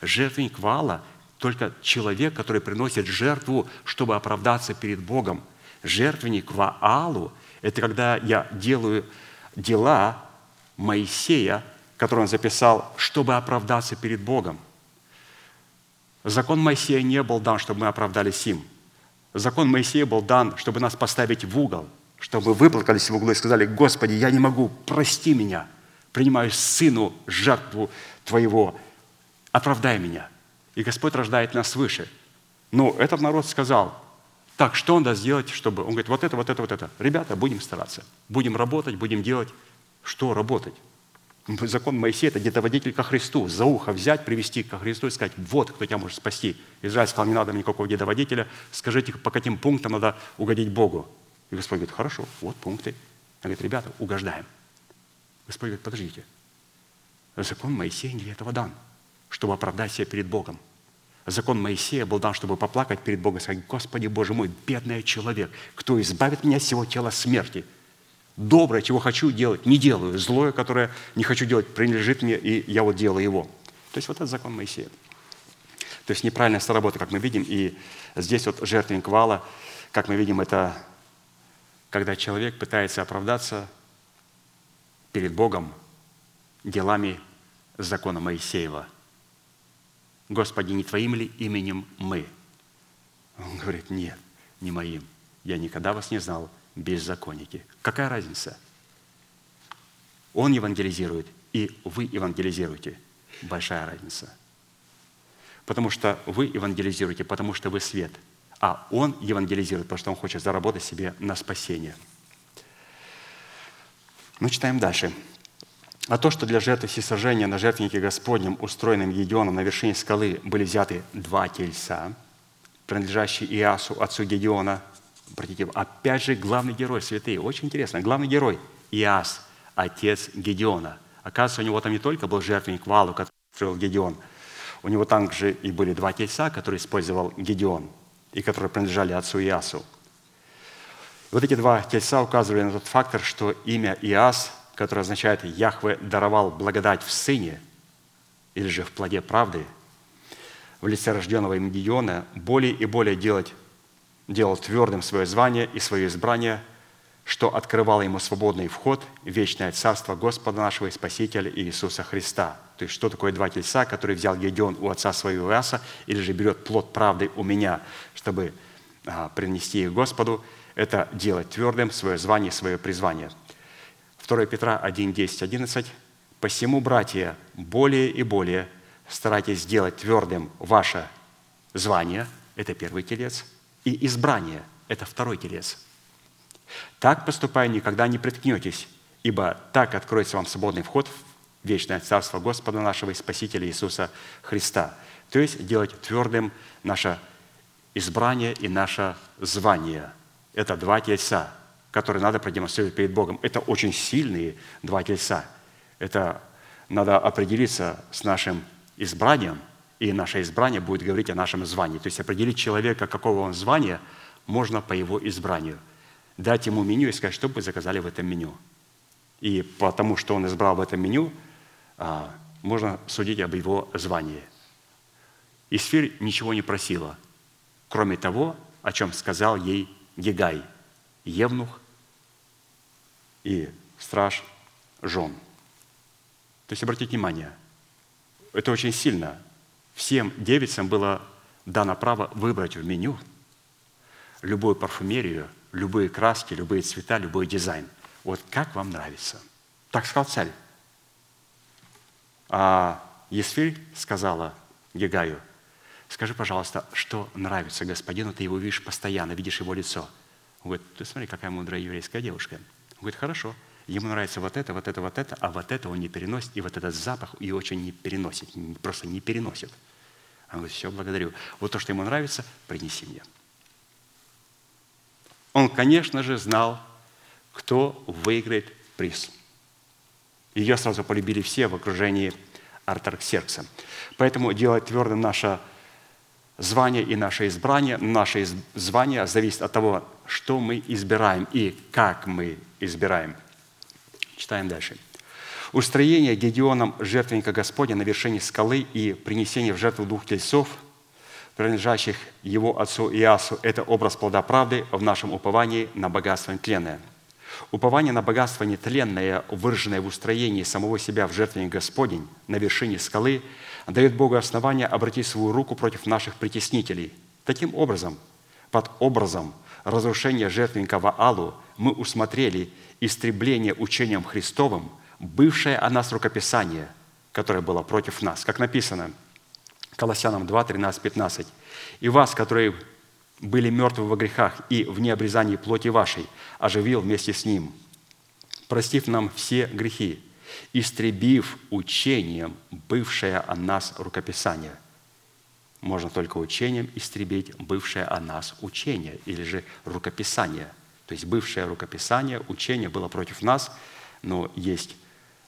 Жертвенник Вала только человек, который приносит жертву, чтобы оправдаться перед Богом. Жертвенник Ваалу – это когда я делаю дела Моисея, которые он записал, чтобы оправдаться перед Богом. Закон Моисея не был дан, чтобы мы оправдались им. Закон Моисея был дан, чтобы нас поставить в угол, чтобы выплакались в углу и сказали, «Господи, я не могу, прости меня, принимаю сыну жертву Твоего, оправдай меня». И Господь рождает нас свыше. Но этот народ сказал, так, что даст сделать, чтобы... Он говорит, вот это, вот это, вот это. Ребята, будем стараться. Будем работать, будем делать. Что работать? Закон Моисея – это где-то водитель ко Христу. За ухо взять, привести ко Христу и сказать, вот кто тебя может спасти. Израиль сказал, не надо никакого дедоводителя, скажите, по каким пунктам надо угодить Богу. И Господь говорит, хорошо, вот пункты. Он говорит, ребята, угождаем. Господь говорит, подождите. Закон Моисея не для этого дан чтобы оправдать себя перед Богом. Закон Моисея был дан, чтобы поплакать перед Богом и сказать, Господи, Боже мой, бедный человек, кто избавит меня от всего тела смерти? Доброе, чего хочу делать, не делаю. Злое, которое не хочу делать, принадлежит мне, и я вот делаю его. То есть вот это закон Моисея. То есть неправильная соработа, как мы видим, и здесь вот жертвенник вала, как мы видим, это когда человек пытается оправдаться перед Богом делами закона Моисеева – Господи, не Твоим ли именем мы? Он говорит, нет, не моим. Я никогда вас не знал, беззаконники. Какая разница? Он евангелизирует, и вы евангелизируете. Большая разница. Потому что вы евангелизируете, потому что вы свет. А он евангелизирует, потому что он хочет заработать себе на спасение. Мы читаем дальше. А то, что для жертвы всесожжения на жертвеннике Господнем, устроенном Едеоном на вершине скалы, были взяты два тельца, принадлежащий Иасу, отцу Гедеона. Обратите, опять же, главный герой, святые. Очень интересно. Главный герой Иас, отец Гедеона. Оказывается, у него там не только был жертвенник Валу, который строил Гедеон. У него также и были два тельца, которые использовал Гедеон, и которые принадлежали отцу Иасу. Вот эти два тельца указывали на тот фактор, что имя Иас, которое означает «Яхве даровал благодать в сыне», или же в плоде правды, в лице рожденного им Гедеона, более и более делать, делал твердым свое звание и свое избрание, что открывало ему свободный вход в вечное царство Господа нашего и Спасителя Иисуса Христа. То есть, что такое два тельца, которые взял Гедеон у отца своего Иаса, или же берет плод правды у меня, чтобы а, принести их Господу – это делать твердым свое звание, свое призвание. 2 Петра 1, 10, 11. «Посему, братья, более и более старайтесь сделать твердым ваше звание» – это первый телец, «и избрание» – это второй телец. Так поступая, никогда не приткнетесь, ибо так откроется вам свободный вход в вечное Царство Господа нашего и Спасителя Иисуса Христа. То есть делать твердым наше избрание и наше звание – это два тельца, которые надо продемонстрировать перед Богом. Это очень сильные два тельца. Это надо определиться с нашим избранием, и наше избрание будет говорить о нашем звании. То есть определить человека, какого он звания, можно по его избранию. Дать ему меню и сказать, что бы заказали в этом меню. И потому, что он избрал в этом меню, а, можно судить об его звании. Исфирь ничего не просила, кроме того, о чем сказал ей Гигай, Евнух и страж жен. То есть обратите внимание, это очень сильно. Всем девицам было дано право выбрать в меню любую парфюмерию, любые краски, любые цвета, любой дизайн. Вот как вам нравится. Так сказал царь. А Есфирь сказала Гигаю – Скажи, пожалуйста, что нравится господину, ты его видишь постоянно, видишь его лицо. Он говорит, ты смотри, какая мудрая еврейская девушка. Он говорит, хорошо, ему нравится вот это, вот это, вот это, а вот это он не переносит, и вот этот запах и очень не переносит, просто не переносит. Он говорит, все, благодарю. Вот то, что ему нравится, принеси мне. Он, конечно же, знал, кто выиграет приз. Ее сразу полюбили все в окружении Артарксеркса. Поэтому делать твердым наше звание и наше избрание, наше звание зависит от того, что мы избираем и как мы избираем. Читаем дальше. Устроение Гедеоном жертвенника Господня на вершине скалы и принесение в жертву двух тельцов, принадлежащих его отцу Иасу, это образ плода правды в нашем уповании на богатство тленное. Упование на богатство нетленное, выраженное в устроении самого себя в жертвенник Господень на вершине скалы – дает Богу основание обратить свою руку против наших притеснителей. Таким образом, под образом разрушения жертвенника Ваалу мы усмотрели истребление учением Христовым, бывшее о нас рукописание, которое было против нас. Как написано, Колоссянам 2, 13, 15. «И вас, которые были мертвы во грехах и в необрезании плоти вашей, оживил вместе с Ним, простив нам все грехи, истребив учением бывшее о нас рукописание. Можно только учением истребить бывшее о нас учение или же рукописание. То есть бывшее рукописание, учение было против нас, но есть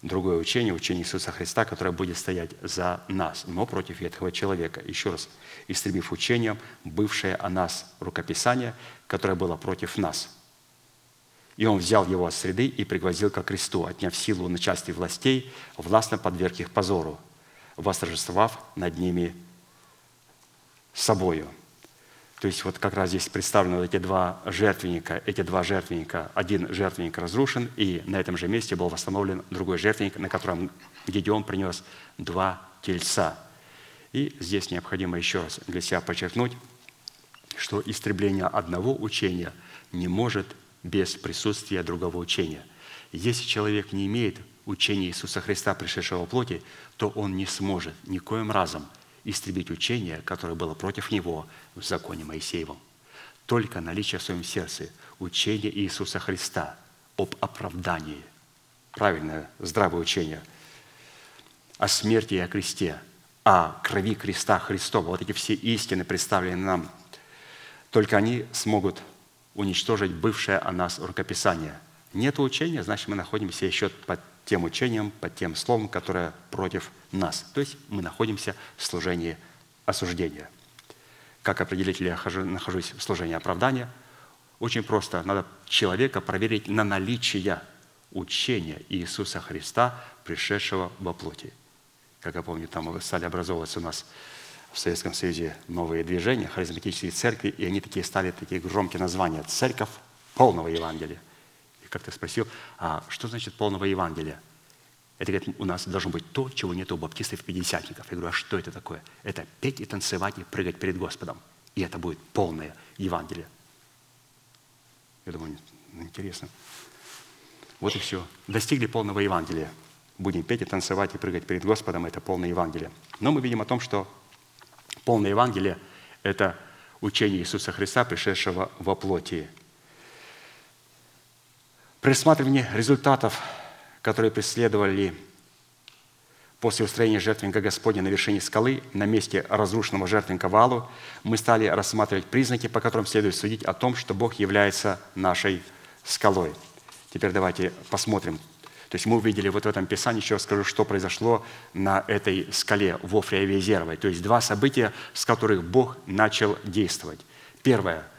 другое учение, учение Иисуса Христа, которое будет стоять за нас, но против ветхого человека. Еще раз, истребив учением бывшее о нас рукописание, которое было против нас – и он взял его от среды и пригвоздил ко кресту, отняв силу на части властей, властно подверг их позору, восторжествовав над ними собою. То есть вот как раз здесь представлены эти два жертвенника. Эти два жертвенника, один жертвенник разрушен, и на этом же месте был восстановлен другой жертвенник, на котором Гедеон принес два тельца. И здесь необходимо еще раз для себя подчеркнуть, что истребление одного учения не может без присутствия другого учения. Если человек не имеет учения Иисуса Христа, пришедшего в плоти, то он не сможет никоим разом истребить учение, которое было против него в законе Моисеевом. Только наличие в своем сердце учения Иисуса Христа об оправдании, правильное, здравое учение, о смерти и о кресте, о крови креста Христова. Вот эти все истины представлены нам Только они смогут уничтожить бывшее о нас рукописание. Нет учения, значит, мы находимся еще под тем учением, под тем словом, которое против нас. То есть мы находимся в служении осуждения. Как определить, ли я нахожусь в служении оправдания? Очень просто. Надо человека проверить на наличие учения Иисуса Христа, пришедшего во плоти. Как я помню, там стали образовываться у нас в Советском Союзе новые движения, харизматические церкви, и они такие стали такие громкие названия. Церковь полного Евангелия. И как-то спросил, а что значит полного Евангелия? Это говорит, у нас должно быть то, чего нет у баптистов и пятидесятников. Я говорю, а что это такое? Это петь и танцевать и прыгать перед Господом. И это будет полное Евангелие. Я думаю, интересно. Вот и все. Достигли полного Евангелия. Будем петь и танцевать и прыгать перед Господом. Это полное Евангелие. Но мы видим о том, что полное Евангелие – это учение Иисуса Христа, пришедшего во плоти. При рассматривании результатов которые преследовали после устроения жертвенника Господня на вершине скалы, на месте разрушенного жертвенника Валу, мы стали рассматривать признаки, по которым следует судить о том, что Бог является нашей скалой. Теперь давайте посмотрим. То есть мы увидели вот в этом Писании, еще скажу, что произошло на этой скале в Офре и Везеровой. То есть два события, с которых Бог начал действовать. Первое –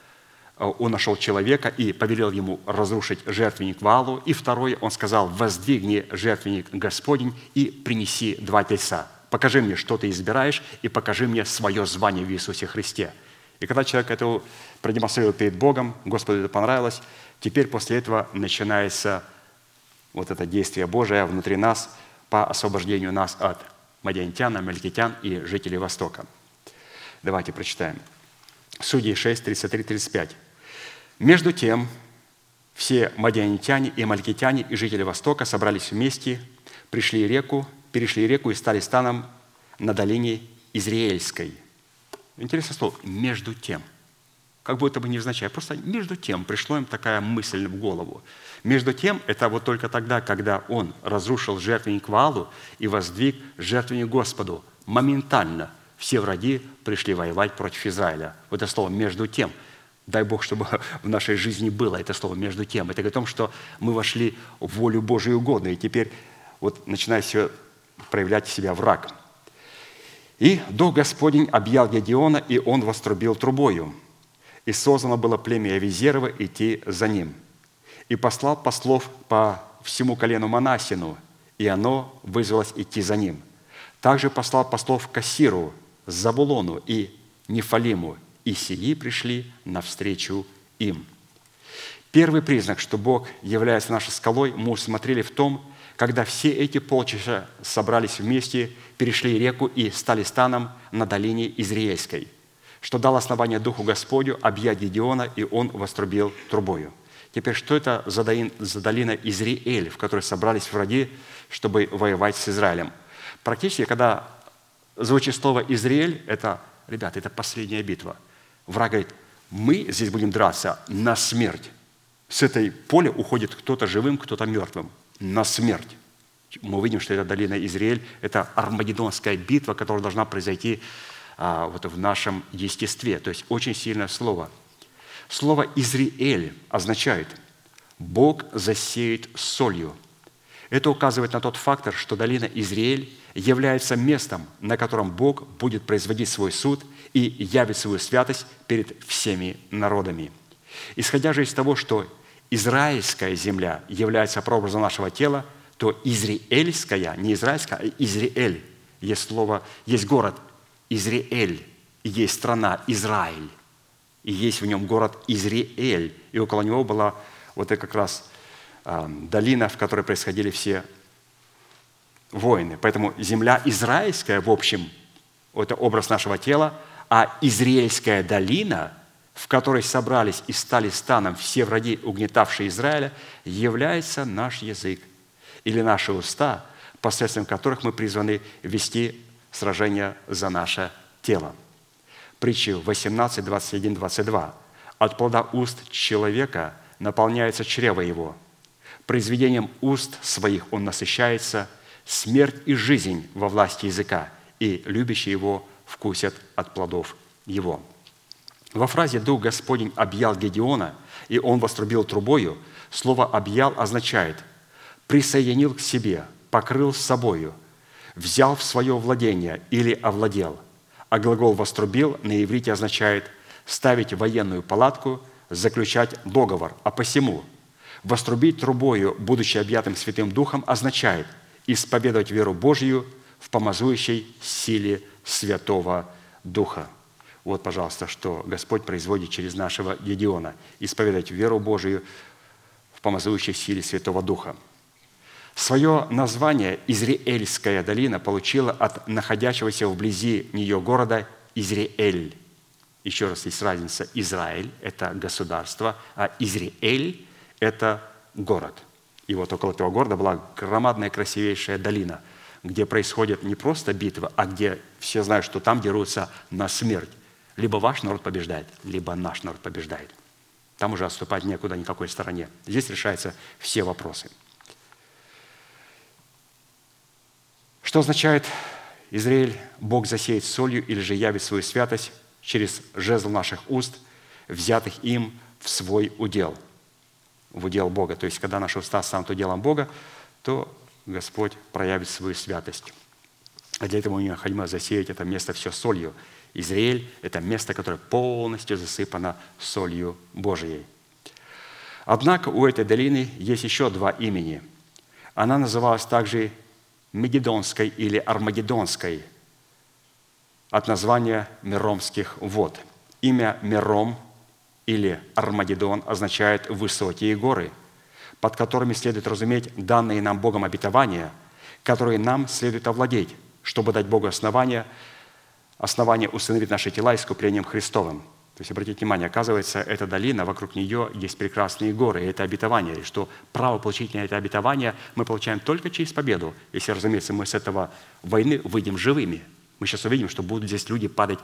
он нашел человека и повелел ему разрушить жертвенник Валу. И второе, он сказал, воздвигни жертвенник Господень и принеси два тельца. Покажи мне, что ты избираешь, и покажи мне свое звание в Иисусе Христе. И когда человек это продемонстрировал перед Богом, Господу это понравилось, теперь после этого начинается вот это действие Божие внутри нас по освобождению нас от мадиантян, амалькитян и жителей Востока. Давайте прочитаем. Судьи 6, 33, 35. Между тем, все мадианитяне и малькитяне и жители Востока собрались вместе, пришли реку, перешли реку и стали станом на долине Израильской. Интересное слово «между тем». Как будто бы невзначай. Просто между тем пришло им такая мысль в голову. Между тем, это вот только тогда, когда он разрушил жертвенник Валу и воздвиг жертвенник Господу. Моментально все враги пришли воевать против Израиля. Вот это слово «между тем». Дай Бог, чтобы в нашей жизни было это слово «между тем». Это говорит о том, что мы вошли в волю Божию угодно, и теперь вот начинает все проявлять себя враг. «И Дух Господень объял Гедеона, и он вострубил трубою. И создано было племя Авизерова идти за ним. И послал послов по всему колену Манасину, и оно вызвалось идти за ним. Также послал послов Кассиру, Забулону и Нефалиму, и сии пришли навстречу им. Первый признак, что Бог является нашей скалой, мы усмотрели в том, когда все эти полчища собрались вместе, перешли реку и стали станом на долине Израильской, что дал основание Духу Господю объять Гедеона, и он вострубил трубою. Теперь, что это за долина Израиль, в которой собрались враги, чтобы воевать с Израилем? Практически, когда звучит слово «Израиль», это, ребята, это последняя битва – Враг говорит, мы здесь будем драться на смерть. С этой поля уходит кто-то живым, кто-то мертвым. На смерть. Мы увидим, что это долина Израиль, это армагеддонская битва, которая должна произойти а, вот в нашем естестве. То есть очень сильное слово. Слово «Израиль» означает «Бог засеет солью». Это указывает на тот фактор, что долина Израиль является местом, на котором Бог будет производить свой суд и явит свою святость перед всеми народами. Исходя же из того, что израильская земля является прообразом нашего тела, то израильская, не израильская, а Израиль, есть слово, есть город Израиль, есть страна Израиль, и есть в нем город Израиль, и около него была вот это как раз э, долина, в которой происходили все войны. Поэтому земля израильская, в общем, это образ нашего тела, а Израильская долина, в которой собрались и стали станом все враги, угнетавшие Израиля, является наш язык или наши уста, посредством которых мы призваны вести сражение за наше тело. Притчи 18, 21, 22. «От плода уст человека наполняется чрево его, произведением уст своих он насыщается, смерть и жизнь во власти языка, и любящие его вкусят от плодов его. Во фразе «Дух Господень объял Гедеона, и он вострубил трубою» слово «объял» означает «присоединил к себе», «покрыл с собою», «взял в свое владение» или «овладел». А глагол «вострубил» на иврите означает «ставить военную палатку», «заключать договор». А посему «вострубить трубою, будучи объятым Святым Духом» означает исповедовать веру Божью в помазующей силе Святого Духа. Вот, пожалуйста, что Господь производит через нашего Гедеона. Исповедать веру Божию в помазующей силе Святого Духа. Свое название Изриэльская долина получила от находящегося вблизи нее города Изриэль. Еще раз, есть разница. Израиль – это государство, а Изриэль – это город. И вот около этого города была громадная красивейшая долина, где происходит не просто битва, а где все знают, что там дерутся на смерть. Либо ваш народ побеждает, либо наш народ побеждает. Там уже отступать некуда никакой стороне. Здесь решаются все вопросы. Что означает Израиль, Бог засеет солью или же явит свою святость через жезл наших уст, взятых им в свой удел, в удел Бога. То есть, когда наши уста станут уделом Бога, то Господь проявит свою святость. А для этого необходимо засеять это место все солью – Израиль – это место, которое полностью засыпано солью Божией. Однако у этой долины есть еще два имени. Она называлась также Мегедонской или Армагеддонской от названия Меромских вод. Имя Мером или Армагеддон означает «высокие горы», под которыми следует разуметь данные нам Богом обетования, которые нам следует овладеть, чтобы дать Богу основания – основание установить наши тела искуплением Христовым. То есть, обратите внимание, оказывается, эта долина, вокруг нее есть прекрасные горы, и это обетование, и что право получить на это обетование мы получаем только через победу, если, разумеется, мы с этого войны выйдем живыми. Мы сейчас увидим, что будут здесь люди падать,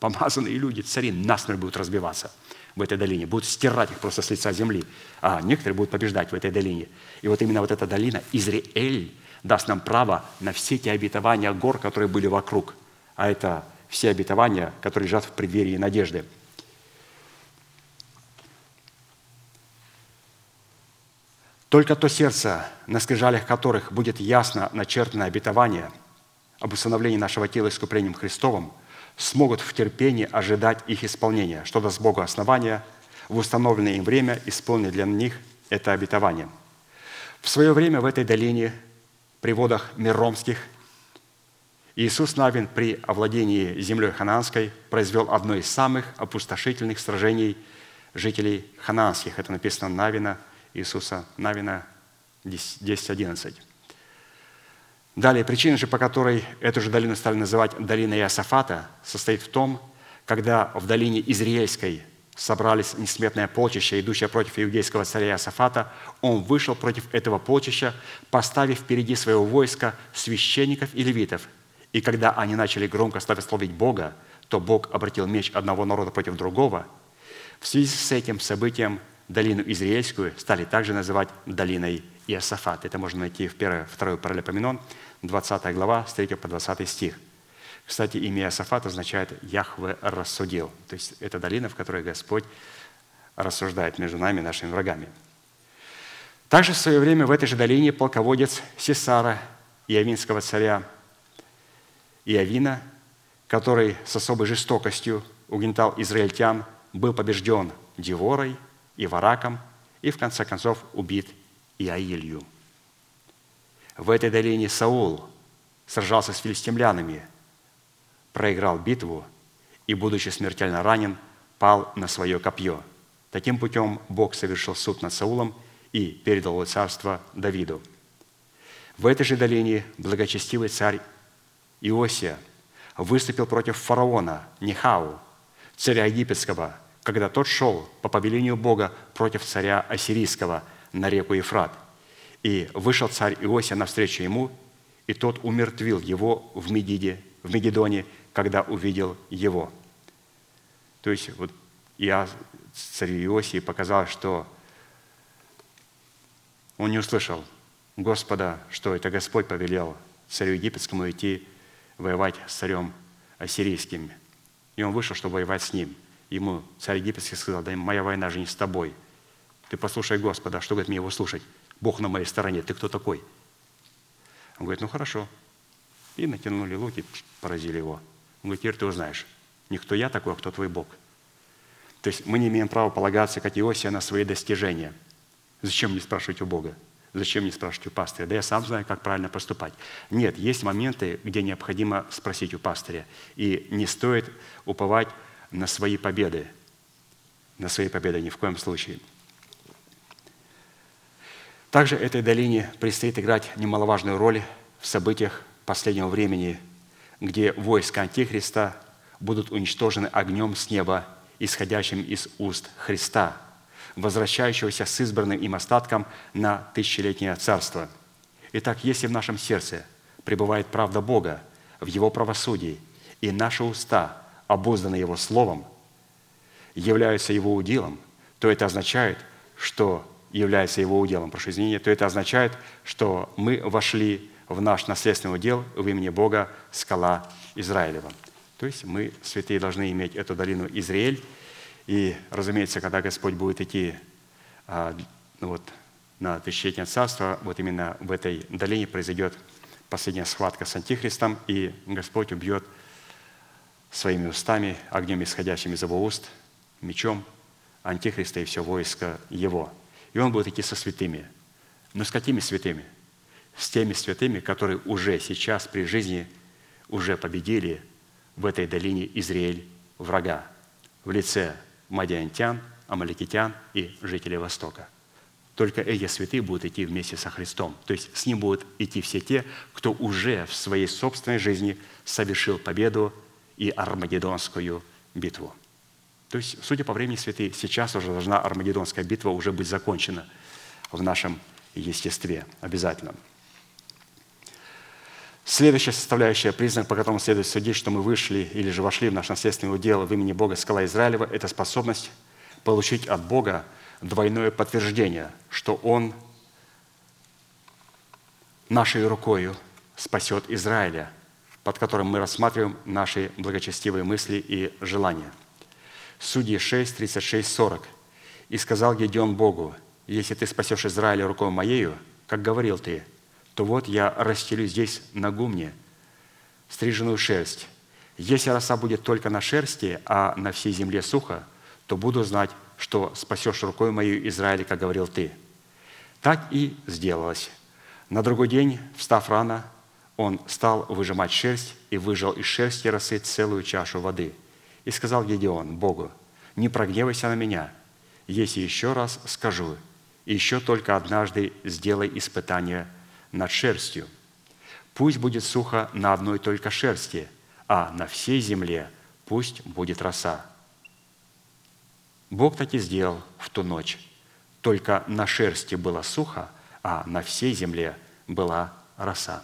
помазанные люди, цари, насмерть будут разбиваться в этой долине, будут стирать их просто с лица земли, а некоторые будут побеждать в этой долине. И вот именно вот эта долина, Израиль, даст нам право на все те обетования гор, которые были вокруг – а это все обетования, которые лежат в преддверии надежды. Только то сердце, на скрижалях которых будет ясно начертано обетование об установлении нашего тела искуплением Христовым, смогут в терпении ожидать их исполнения, что даст Богу основания в установленное им время исполнить для них это обетование. В свое время в этой долине, при водах Миромских, Иисус Навин при овладении землей ханаанской произвел одно из самых опустошительных сражений жителей ханаанских. Это написано Навина, Иисуса Навина 10.11. Далее, причина же, по которой эту же долину стали называть долиной Иосафата, состоит в том, когда в долине Израильской собрались несметное полчище, идущее против иудейского царя Иосафата, он вышел против этого полчища, поставив впереди своего войска священников и левитов – и когда они начали громко славить Бога, то Бог обратил меч одного народа против другого. В связи с этим событием долину Израильскую стали также называть долиной Иосафат. Это можно найти в 1, 2 Паралипоменон, 20 глава, с 3 по 20 стих. Кстати, имя Иосафат означает «Яхве рассудил». То есть это долина, в которой Господь рассуждает между нами и нашими врагами. Также в свое время в этой же долине полководец Сесара, Иовинского царя, Иовина, который с особой жестокостью угнетал израильтян, был побежден Деворой и Вараком и в конце концов убит Иаилью. В этой долине Саул сражался с филистимлянами, проиграл битву и, будучи смертельно ранен, пал на свое копье. Таким путем Бог совершил суд над Саулом и передал царство Давиду. В этой же долине благочестивый царь Иосия выступил против фараона Нехау, царя египетского, когда тот шел по повелению Бога против царя ассирийского на реку Ефрат. И вышел царь Иосия навстречу ему, и тот умертвил его в Медиде, в Мегедоне, когда увидел его. То есть вот я царю Иосии показал, что он не услышал Господа, что это Господь повелел царю египетскому идти воевать с царем ассирийским. И он вышел, чтобы воевать с ним. Ему царь египетский сказал, да моя война же не с тобой. Ты послушай Господа, что говорит мне его слушать? Бог на моей стороне, ты кто такой? Он говорит, ну хорошо. И натянули луки, поразили его. Он говорит, теперь ты узнаешь, не кто я такой, а кто твой Бог. То есть мы не имеем права полагаться, как Иосия, на свои достижения. Зачем мне спрашивать у Бога? Зачем мне спрашивать у пастыря? Да я сам знаю, как правильно поступать. Нет, есть моменты, где необходимо спросить у пастыря. И не стоит уповать на свои победы. На свои победы ни в коем случае. Также этой долине предстоит играть немаловажную роль в событиях последнего времени, где войска Антихриста будут уничтожены огнем с неба, исходящим из уст Христа, возвращающегося с избранным им остатком на тысячелетнее царство. Итак, если в нашем сердце пребывает правда Бога в Его правосудии, и наши уста, обузданы Его Словом, являются Его уделом, то это означает, что является Его уделом, прошу извинения, то это означает, что мы вошли в наш наследственный удел в имени Бога скала Израилева. То есть мы, святые, должны иметь эту долину Израиль. И, разумеется, когда Господь будет идти а, ну вот, на тысячелетнее царство, вот именно в этой долине произойдет последняя схватка с Антихристом, и Господь убьет своими устами, огнем, исходящим из его уст, мечом Антихриста и все войско его. И он будет идти со святыми. Но с какими святыми? С теми святыми, которые уже сейчас при жизни уже победили в этой долине Израиль врага в лице мадиантян, амаликитян и жителей Востока. Только эти святые будут идти вместе со Христом. То есть с ним будут идти все те, кто уже в своей собственной жизни совершил победу и Армагеддонскую битву. То есть, судя по времени святые, сейчас уже должна Армагеддонская битва уже быть закончена в нашем естестве обязательно. Следующая составляющая, признак, по которому следует судить, что мы вышли или же вошли в наш наследственный удел в имени Бога скала Израилева, это способность получить от Бога двойное подтверждение, что Он нашей рукою спасет Израиля, под которым мы рассматриваем наши благочестивые мысли и желания. Судьи 6, 36, 40. «И сказал Гедеон Богу, если ты спасешь Израиля рукой моею, как говорил ты, то вот я расстелю здесь на гумне стриженную шерсть. Если роса будет только на шерсти, а на всей земле сухо, то буду знать, что спасешь рукой мою Израиля, как говорил ты». Так и сделалось. На другой день, встав рано, он стал выжимать шерсть и выжал из шерсти росы целую чашу воды. И сказал Гедеон Богу, «Не прогневайся на меня, если еще раз скажу, еще только однажды сделай испытание над шерстью. Пусть будет сухо на одной только шерсти, а на всей земле пусть будет роса». Бог так и сделал в ту ночь. Только на шерсти было сухо, а на всей земле была роса.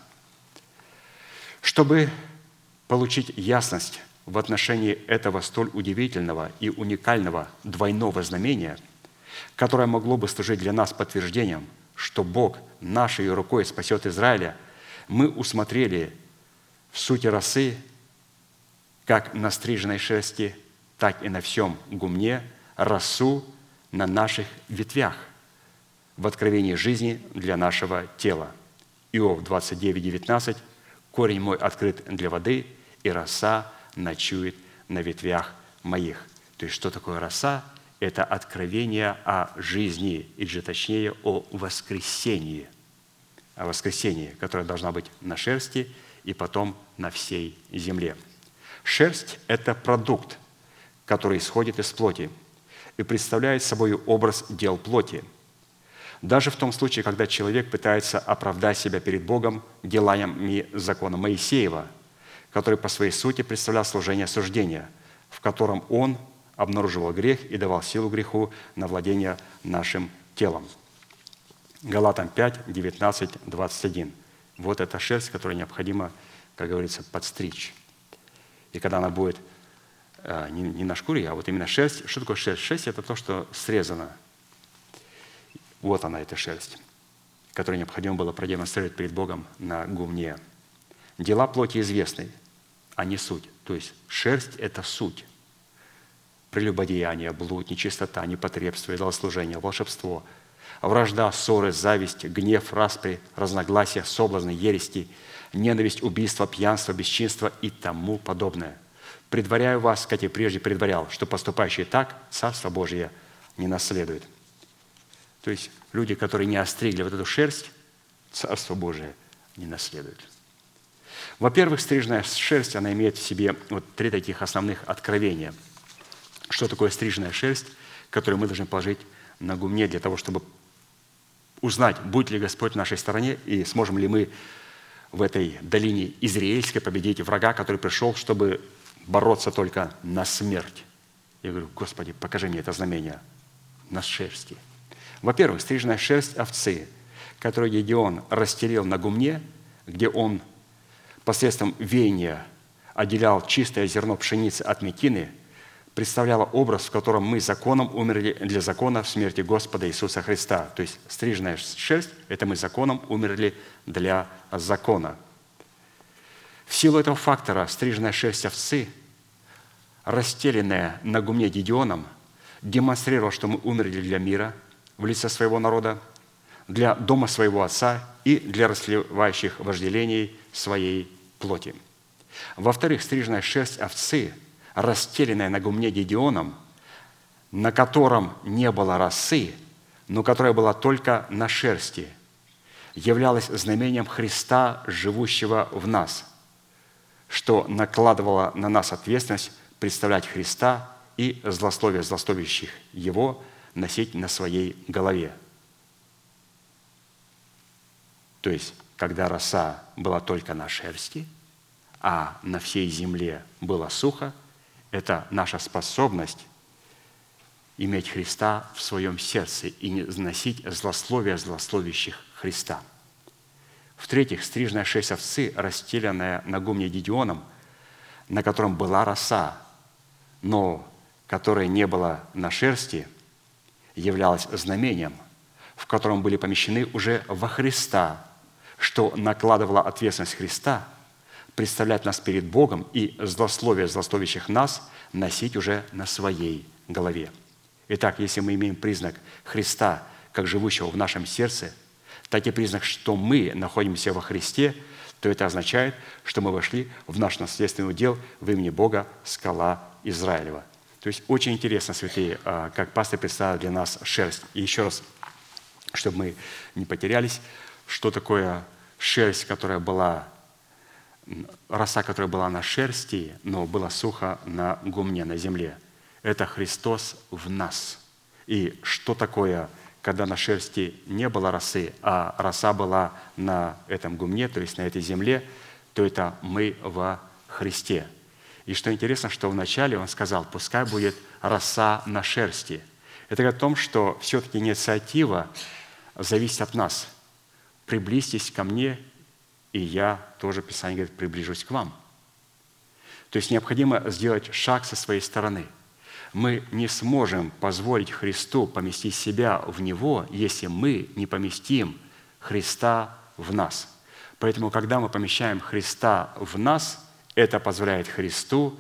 Чтобы получить ясность в отношении этого столь удивительного и уникального двойного знамения, которое могло бы служить для нас подтверждением, что Бог нашей рукой спасет Израиля, мы усмотрели в сути росы как на стриженной шерсти, так и на всем гумне росу на наших ветвях в откровении жизни для нашего тела. Иов 29, 19 корень мой открыт для воды, и роса ночует на ветвях моих». То есть, что такое роса? Это откровение о жизни, или же точнее о воскресении. О воскресении, которое должна быть на шерсти и потом на всей земле. Шерсть – это продукт, который исходит из плоти и представляет собой образ дел плоти – даже в том случае, когда человек пытается оправдать себя перед Богом делами закона Моисеева, который по своей сути представлял служение осуждения, в котором он обнаруживал грех и давал силу греху на владение нашим телом. Галатам 5, 19, 21. Вот эта шерсть, которую необходимо, как говорится, подстричь. И когда она будет э, не на шкуре, а вот именно шерсть. Что такое шерсть? Шерсть – это то, что срезано – вот она, эта шерсть, которую необходимо было продемонстрировать перед Богом на гумне. Дела плоти известны, а не суть. То есть шерсть – это суть. прелюбодеяние, блуд, нечистота, непотребство, идолослужение, волшебство, вражда, ссоры, зависть, гнев, распри, разногласия, соблазны, ерести, ненависть, убийство, пьянство, бесчинство и тому подобное. Предваряю вас, как и прежде предварял, что поступающие так Царство Божие не наследует. То есть люди, которые не остригли вот эту шерсть, Царство Божие не наследуют. Во-первых, стрижная шерсть, она имеет в себе вот три таких основных откровения. Что такое стрижная шерсть, которую мы должны положить на гумне для того, чтобы узнать, будет ли Господь в нашей стороне и сможем ли мы в этой долине Израильской победить врага, который пришел, чтобы бороться только на смерть. Я говорю, Господи, покажи мне это знамение на шерсти. Во-первых, стрижная шерсть овцы, которую Гедеон расстелил на гумне, где он посредством веяния отделял чистое зерно пшеницы от мекины, представляла образ, в котором мы законом умерли для закона в смерти Господа Иисуса Христа. То есть стрижная шерсть – это мы законом умерли для закона. В силу этого фактора стрижная шерсть овцы, расстеленная на гумне Гедеоном, демонстрировала, что мы умерли для мира в лице своего народа, для дома своего отца и для расливающих вожделений своей плоти. Во-вторых, стрижная шерсть овцы, расстеленная на гумне Гедеоном, на котором не было росы, но которая была только на шерсти, являлась знамением Христа, живущего в нас, что накладывало на нас ответственность представлять Христа и злословие злословящих Его носить на своей голове. То есть когда роса была только на шерсти, а на всей земле было сухо, это наша способность иметь Христа в своем сердце и не носить злословия злословящих Христа. В-третьих, стрижная шесть овцы, расстеленная на гумне Дидионом, на котором была роса, но которая не была на шерсти, являлась знамением, в котором были помещены уже во Христа что накладывала ответственность Христа представлять нас перед Богом и злословие злословящих нас носить уже на своей голове. Итак, если мы имеем признак Христа, как живущего в нашем сердце, так и признак, что мы находимся во Христе, то это означает, что мы вошли в наш наследственный удел в имени Бога скала Израилева. То есть очень интересно, святые, а, как пастор представил для нас шерсть. И еще раз, чтобы мы не потерялись, что такое шерсть, которая была, роса, которая была на шерсти, но была сухо на гумне, на земле. Это Христос в нас. И что такое, когда на шерсти не было росы, а роса была на этом гумне, то есть на этой земле, то это мы во Христе. И что интересно, что вначале он сказал, пускай будет роса на шерсти. Это говорит о том, что все-таки инициатива зависит от нас – приблизьтесь ко мне, и я тоже, Писание говорит, приближусь к вам. То есть необходимо сделать шаг со своей стороны. Мы не сможем позволить Христу поместить себя в Него, если мы не поместим Христа в нас. Поэтому, когда мы помещаем Христа в нас, это позволяет Христу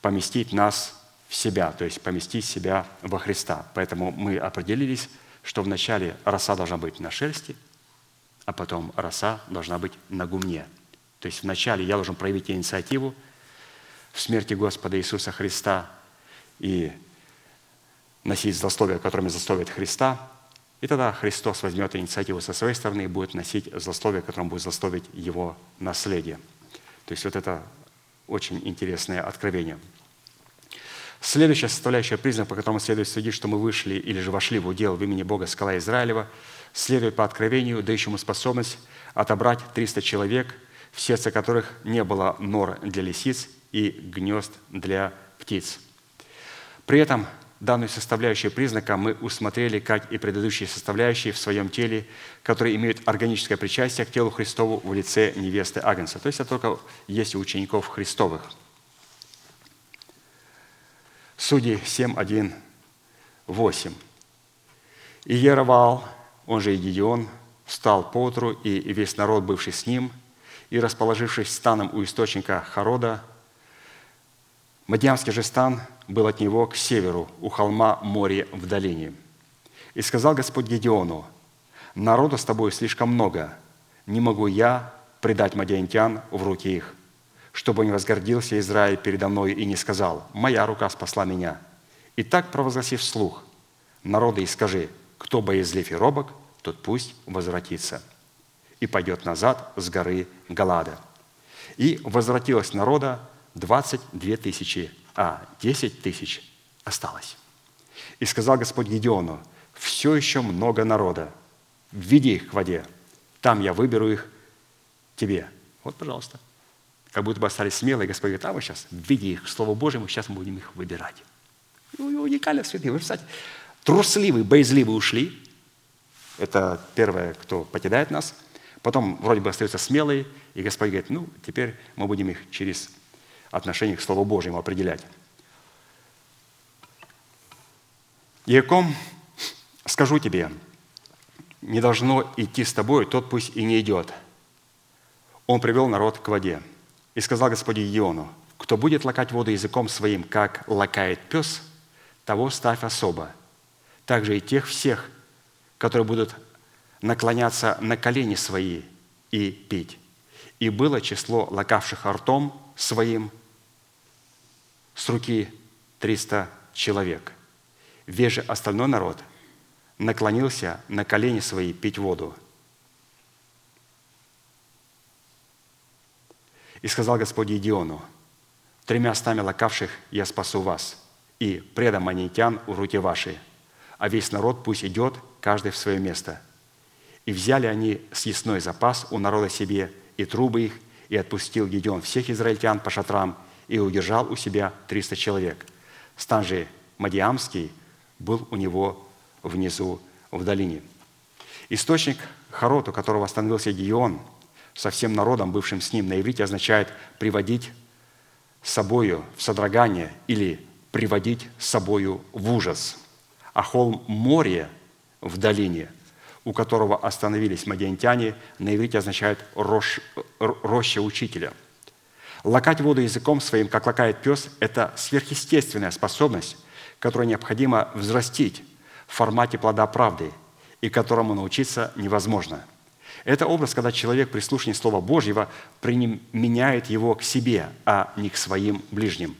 поместить нас в себя, то есть поместить себя во Христа. Поэтому мы определились, что вначале роса должна быть на шерсти – а потом роса должна быть на гумне. То есть вначале я должен проявить инициативу в смерти Господа Иисуса Христа и носить злословие, которыми злословит Христа, и тогда Христос возьмет инициативу со своей стороны и будет носить злословие, которым будет злословить его наследие. То есть вот это очень интересное откровение. Следующая составляющая признак, по которому следует судить, что мы вышли или же вошли в удел в имени Бога скала Израилева – следует по откровению, дающему способность отобрать 300 человек, в сердце которых не было нор для лисиц и гнезд для птиц. При этом данную составляющую признака мы усмотрели, как и предыдущие составляющие в своем теле, которые имеют органическое причастие к телу Христову в лице невесты Агнца. То есть это только есть у учеников Христовых. Судьи 7, 1, 8. «И Еровал, он же и Гедеон, встал поутру, и весь народ, бывший с ним, и, расположившись станом у источника Харода, Мадьямский же стан был от него к северу, у холма море в долине. И сказал Господь Гедеону, народу с тобой слишком много, не могу я предать мадиантян в руки их, чтобы не возгордился Израиль передо мной и не сказал, моя рука спасла меня. И так провозгласив вслух, народы и скажи, кто боязлив и робок, тот пусть возвратится и пойдет назад с горы Галада. И возвратилось народа 22 тысячи, а 10 тысяч осталось. И сказал Господь Гедеону, все еще много народа, введи их к воде, там я выберу их тебе. Вот, пожалуйста. Как будто бы остались смелые, Господь говорит, а вы сейчас введи их к Слову Божьему, сейчас будем их выбирать. Ну, уникально святые. Вы представляете, трусливые, боязливые ушли. Это первое, кто покидает нас. Потом вроде бы остаются смелые, и Господь говорит, ну, теперь мы будем их через отношение к Слову Божьему определять. Яком, скажу тебе, не должно идти с тобой, тот пусть и не идет. Он привел народ к воде. И сказал Господь Иону, кто будет лакать воду языком своим, как лакает пес, того ставь особо. Также и тех всех, которые будут наклоняться на колени свои и пить. И было число лакавших ртом своим с руки 300 человек. Весь же остальной народ наклонился на колени свои пить воду. И сказал Господь Едиону, тремя стами лакавших я спасу вас, и предам манитян у руки вашей, а весь народ пусть идет, каждый в свое место. И взяли они съестной запас у народа себе и трубы их, и отпустил Гедеон всех израильтян по шатрам, и удержал у себя 300 человек. Стан же Мадиамский был у него внизу в долине. Источник Харот, у которого остановился Гион, со всем народом, бывшим с ним на иврите, означает «приводить с собою в содрогание» или «приводить с собою в ужас». А холм море в долине, у которого остановились мадиантяне, на иврите означает «рощ, «роща учителя». Лакать воду языком своим, как лакает пес, это сверхъестественная способность, которую необходимо взрастить в формате плода правды и которому научиться невозможно. Это образ, когда человек при слушании Слова Божьего меняет его к себе, а не к своим ближним.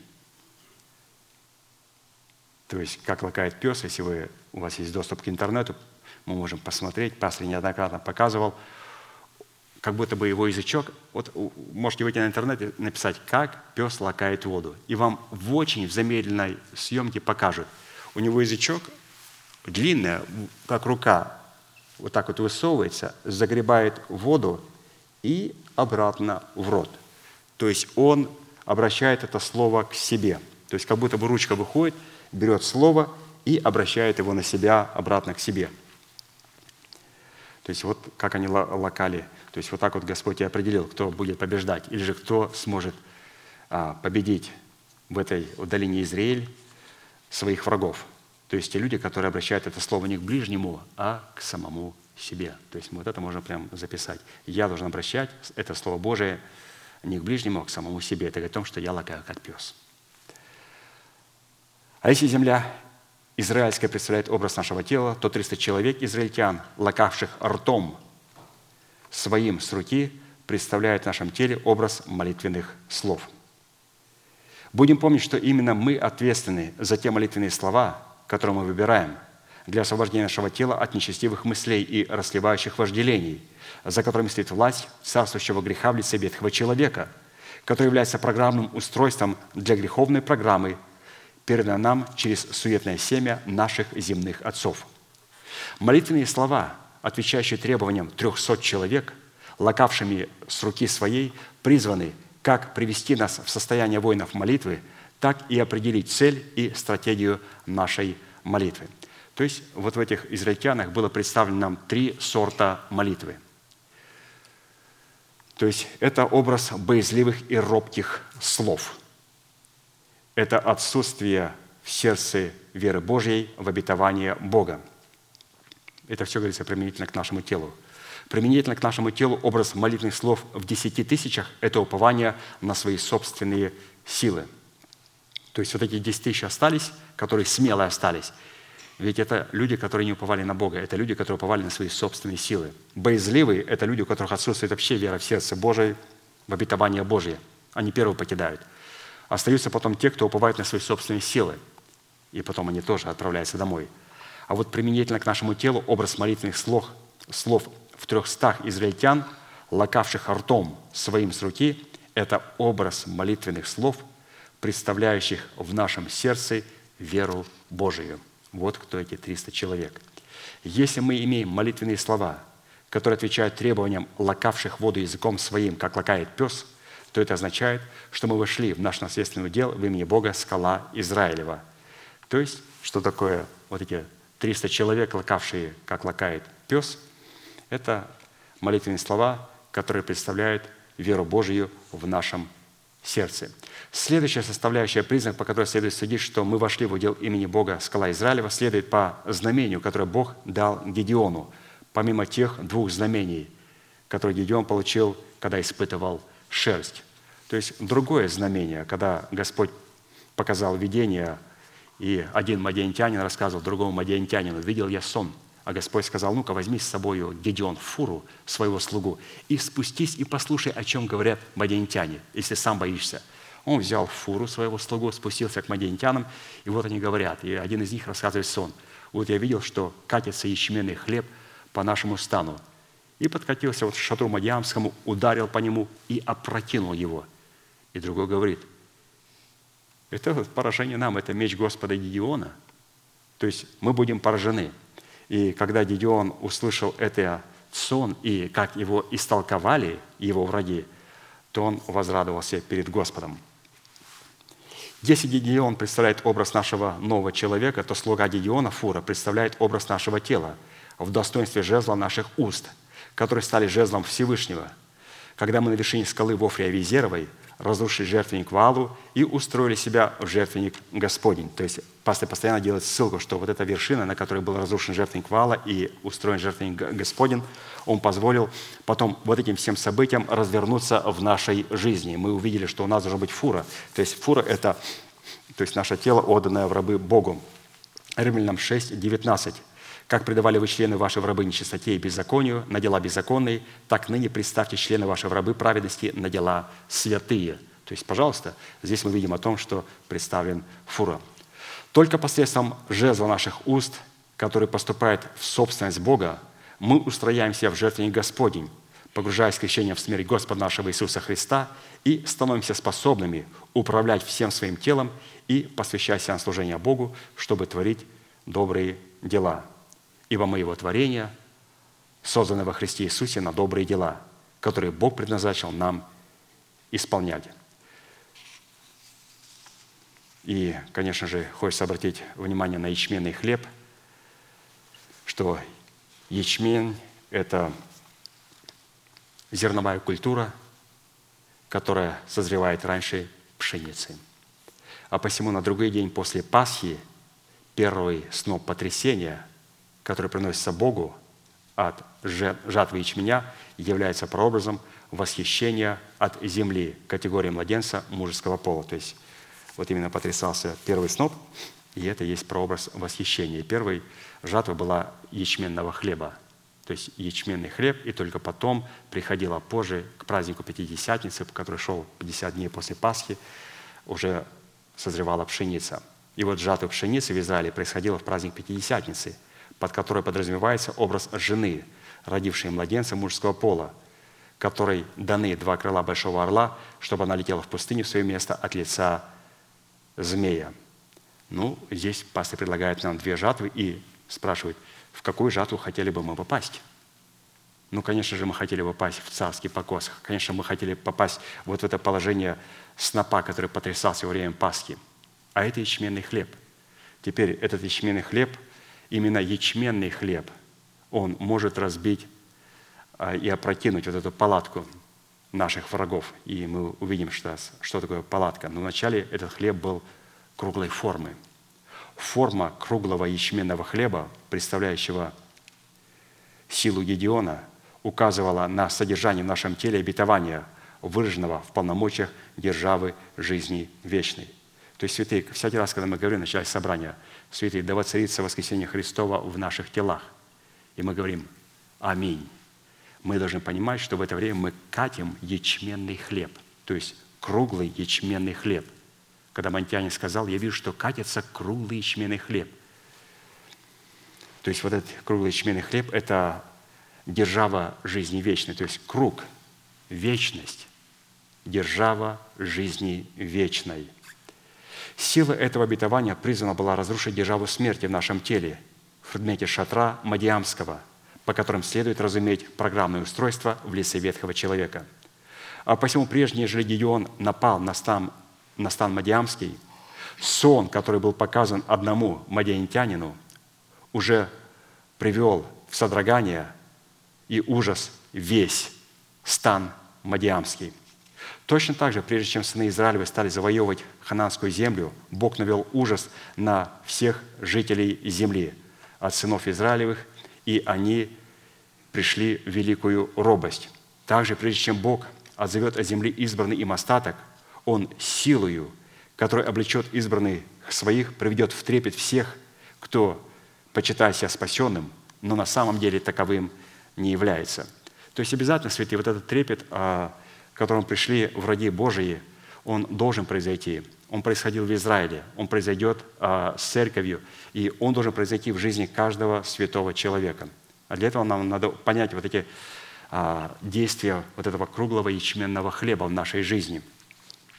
То есть, как лакает пес, если вы, у вас есть доступ к интернету, мы можем посмотреть, пастор неоднократно показывал – как будто бы его язычок, вот можете выйти на интернет и написать, как пес лакает воду. И вам в очень замедленной съемке покажут. У него язычок длинный, как рука, вот так вот высовывается, загребает воду и обратно в рот. То есть он обращает это слово к себе. То есть как будто бы ручка выходит, берет слово и обращает его на себя обратно к себе. То есть вот как они лакали то есть вот так вот Господь и определил, кто будет побеждать, или же кто сможет а, победить в этой долине Израиль своих врагов. То есть те люди, которые обращают это слово не к ближнему, а к самому себе. То есть мы вот это можем прям записать. Я должен обращать это Слово Божие не к ближнему, а к самому себе. Это говорит о том, что я лакаю как пес. А если земля израильская представляет образ нашего тела, то 300 человек израильтян, лакавших ртом своим с руки представляет в нашем теле образ молитвенных слов. Будем помнить, что именно мы ответственны за те молитвенные слова, которые мы выбираем для освобождения нашего тела от нечестивых мыслей и расливающих вожделений, за которыми стоит власть царствующего греха в лице ветхого человека, который является программным устройством для греховной программы, переданной нам через суетное семя наших земных отцов. Молитвенные слова – отвечающие требованиям 300 человек, лакавшими с руки своей, призваны как привести нас в состояние воинов молитвы, так и определить цель и стратегию нашей молитвы. То есть вот в этих израильтянах было представлено нам три сорта молитвы. То есть это образ боязливых и робких слов. Это отсутствие в сердце веры Божьей в обетование Бога – это все говорится применительно к нашему телу. Применительно к нашему телу образ молитвенных слов в десяти тысячах – это упование на свои собственные силы. То есть вот эти 10 тысяч остались, которые смело остались. Ведь это люди, которые не уповали на Бога. Это люди, которые уповали на свои собственные силы. Боязливые – это люди, у которых отсутствует вообще вера в сердце Божие, в обетование Божье. Они первые покидают. Остаются потом те, кто уповает на свои собственные силы. И потом они тоже отправляются домой. А вот применительно к нашему телу образ молитвенных слов, слов в трехстах израильтян, лакавших ртом своим с руки, это образ молитвенных слов, представляющих в нашем сердце веру Божию. Вот кто эти 300 человек. Если мы имеем молитвенные слова, которые отвечают требованиям лакавших воду языком своим, как лакает пес, то это означает, что мы вошли в наш наследственный удел в имени Бога скала Израилева. То есть, что такое вот эти 300 человек, лакавшие, как лакает пес, это молитвенные слова, которые представляют веру Божию в нашем сердце. Следующая составляющая, признак, по которой следует судить, что мы вошли в удел имени Бога, скала Израилева, следует по знамению, которое Бог дал Гедеону, помимо тех двух знамений, которые Гедеон получил, когда испытывал шерсть. То есть другое знамение, когда Господь показал видение, и один мадиантянин рассказывал другому мадиантянину, «Видел я сон, а Господь сказал, ну-ка возьми с собой Гедеон фуру своего слугу и спустись и послушай, о чем говорят мадиантяне, если сам боишься. Он взял фуру своего слугу, спустился к мадиантянам, и вот они говорят. И один из них рассказывает сон. Вот я видел, что катится ячменный хлеб по нашему стану. И подкатился вот к шатру Мадиамскому, ударил по нему и опрокинул его. И другой говорит, это поражение нам, это меч Господа Гедеона. То есть мы будем поражены – и когда Гедеон услышал это сон и как его истолковали его враги, то он возрадовался перед Господом. Если Гедеон представляет образ нашего нового человека, то слуга Гедеона, Фура, представляет образ нашего тела в достоинстве жезла наших уст, которые стали жезлом Всевышнего. Когда мы на вершине скалы Вофрия Визеровой – разрушили жертвенник Валу и устроили себя в жертвенник Господень. То есть пастор постоянно делает ссылку, что вот эта вершина, на которой был разрушен жертвенник Вала и устроен жертвенник Господень, он позволил потом вот этим всем событиям развернуться в нашей жизни. Мы увидели, что у нас должна быть фура. То есть фура – это то есть наше тело, отданное в рабы Богу. Римлянам 6, 19. Как предавали вы члены ваши в рабы нечистоте и беззаконию на дела беззаконные, так ныне представьте члены ваши в рабы праведности на дела святые. То есть, пожалуйста, здесь мы видим о том, что представлен фура. Только посредством жезла наших уст, который поступает в собственность Бога, мы устрояемся в жертвенник Господень, погружаясь крещением в смерть Господа нашего Иисуса Христа и становимся способными управлять всем своим телом и посвящать себя на служение Богу, чтобы творить добрые дела ибо мы Его творение, созданы во Христе Иисусе на добрые дела, которые Бог предназначил нам исполнять. И, конечно же, хочется обратить внимание на ячменный хлеб, что ячмень – это зерновая культура, которая созревает раньше пшеницы. А посему на другой день после Пасхи первый сноп потрясения – который приносится Богу от жатвы ячменя, является прообразом восхищения от земли категории младенца мужеского пола. То есть вот именно потрясался первый сноп, и это есть прообраз восхищения. Первой жатва была ячменного хлеба, то есть ячменный хлеб, и только потом приходила позже к празднику Пятидесятницы, который шел 50 дней после Пасхи, уже созревала пшеница. И вот жатва пшеницы в Израиле происходила в праздник Пятидесятницы – под которой подразумевается образ жены, родившей младенца мужского пола, которой даны два крыла большого орла, чтобы она летела в пустыню в свое место от лица змея. Ну, здесь пастор предлагает нам две жатвы и спрашивает, в какую жатву хотели бы мы попасть? Ну, конечно же, мы хотели попасть в царский покос. Конечно, мы хотели попасть вот в это положение снопа, который потрясался во время Пасхи. А это ячменный хлеб. Теперь этот ячменный хлеб – именно ячменный хлеб, он может разбить а, и опрокинуть вот эту палатку наших врагов. И мы увидим, что, что такое палатка. Но вначале этот хлеб был круглой формы. Форма круглого ячменного хлеба, представляющего силу Гедеона, указывала на содержание в нашем теле обетования, выраженного в полномочиях державы жизни вечной. То есть, святые, всякий раз, когда мы говорим в начале собрания, святые, да воцарится воскресение Христова в наших телах. И мы говорим «Аминь». Мы должны понимать, что в это время мы катим ячменный хлеб, то есть круглый ячменный хлеб. Когда Монтянин сказал, я вижу, что катится круглый ячменный хлеб. То есть вот этот круглый ячменный хлеб – это держава жизни вечной, то есть круг, вечность, держава жизни вечной. Сила этого обетования призвана была разрушить державу смерти в нашем теле, в предмете шатра Мадиамского, по которым следует разуметь программное устройство в лице ветхого человека. А посему прежде, нежели Гедеон напал на стан, на стан Мадиамский, сон, который был показан одному мадианитянину, уже привел в содрогание и ужас весь стан Мадиамский. Точно так же, прежде чем сыны Израилевы стали завоевывать хананскую землю, Бог навел ужас на всех жителей земли, от сынов Израилевых, и они пришли в великую робость. Также, прежде чем Бог отзовет от земли избранный им остаток, Он силою, которой облечет избранных своих, приведет в трепет всех, кто, почитая себя спасенным, но на самом деле таковым не является. То есть обязательно, святые, вот этот трепет, а, к которому пришли враги Божии, он должен произойти. Он происходил в Израиле, он произойдет а, с церковью, и он должен произойти в жизни каждого святого человека. А для этого нам надо понять вот эти а, действия вот этого круглого ячменного хлеба в нашей жизни.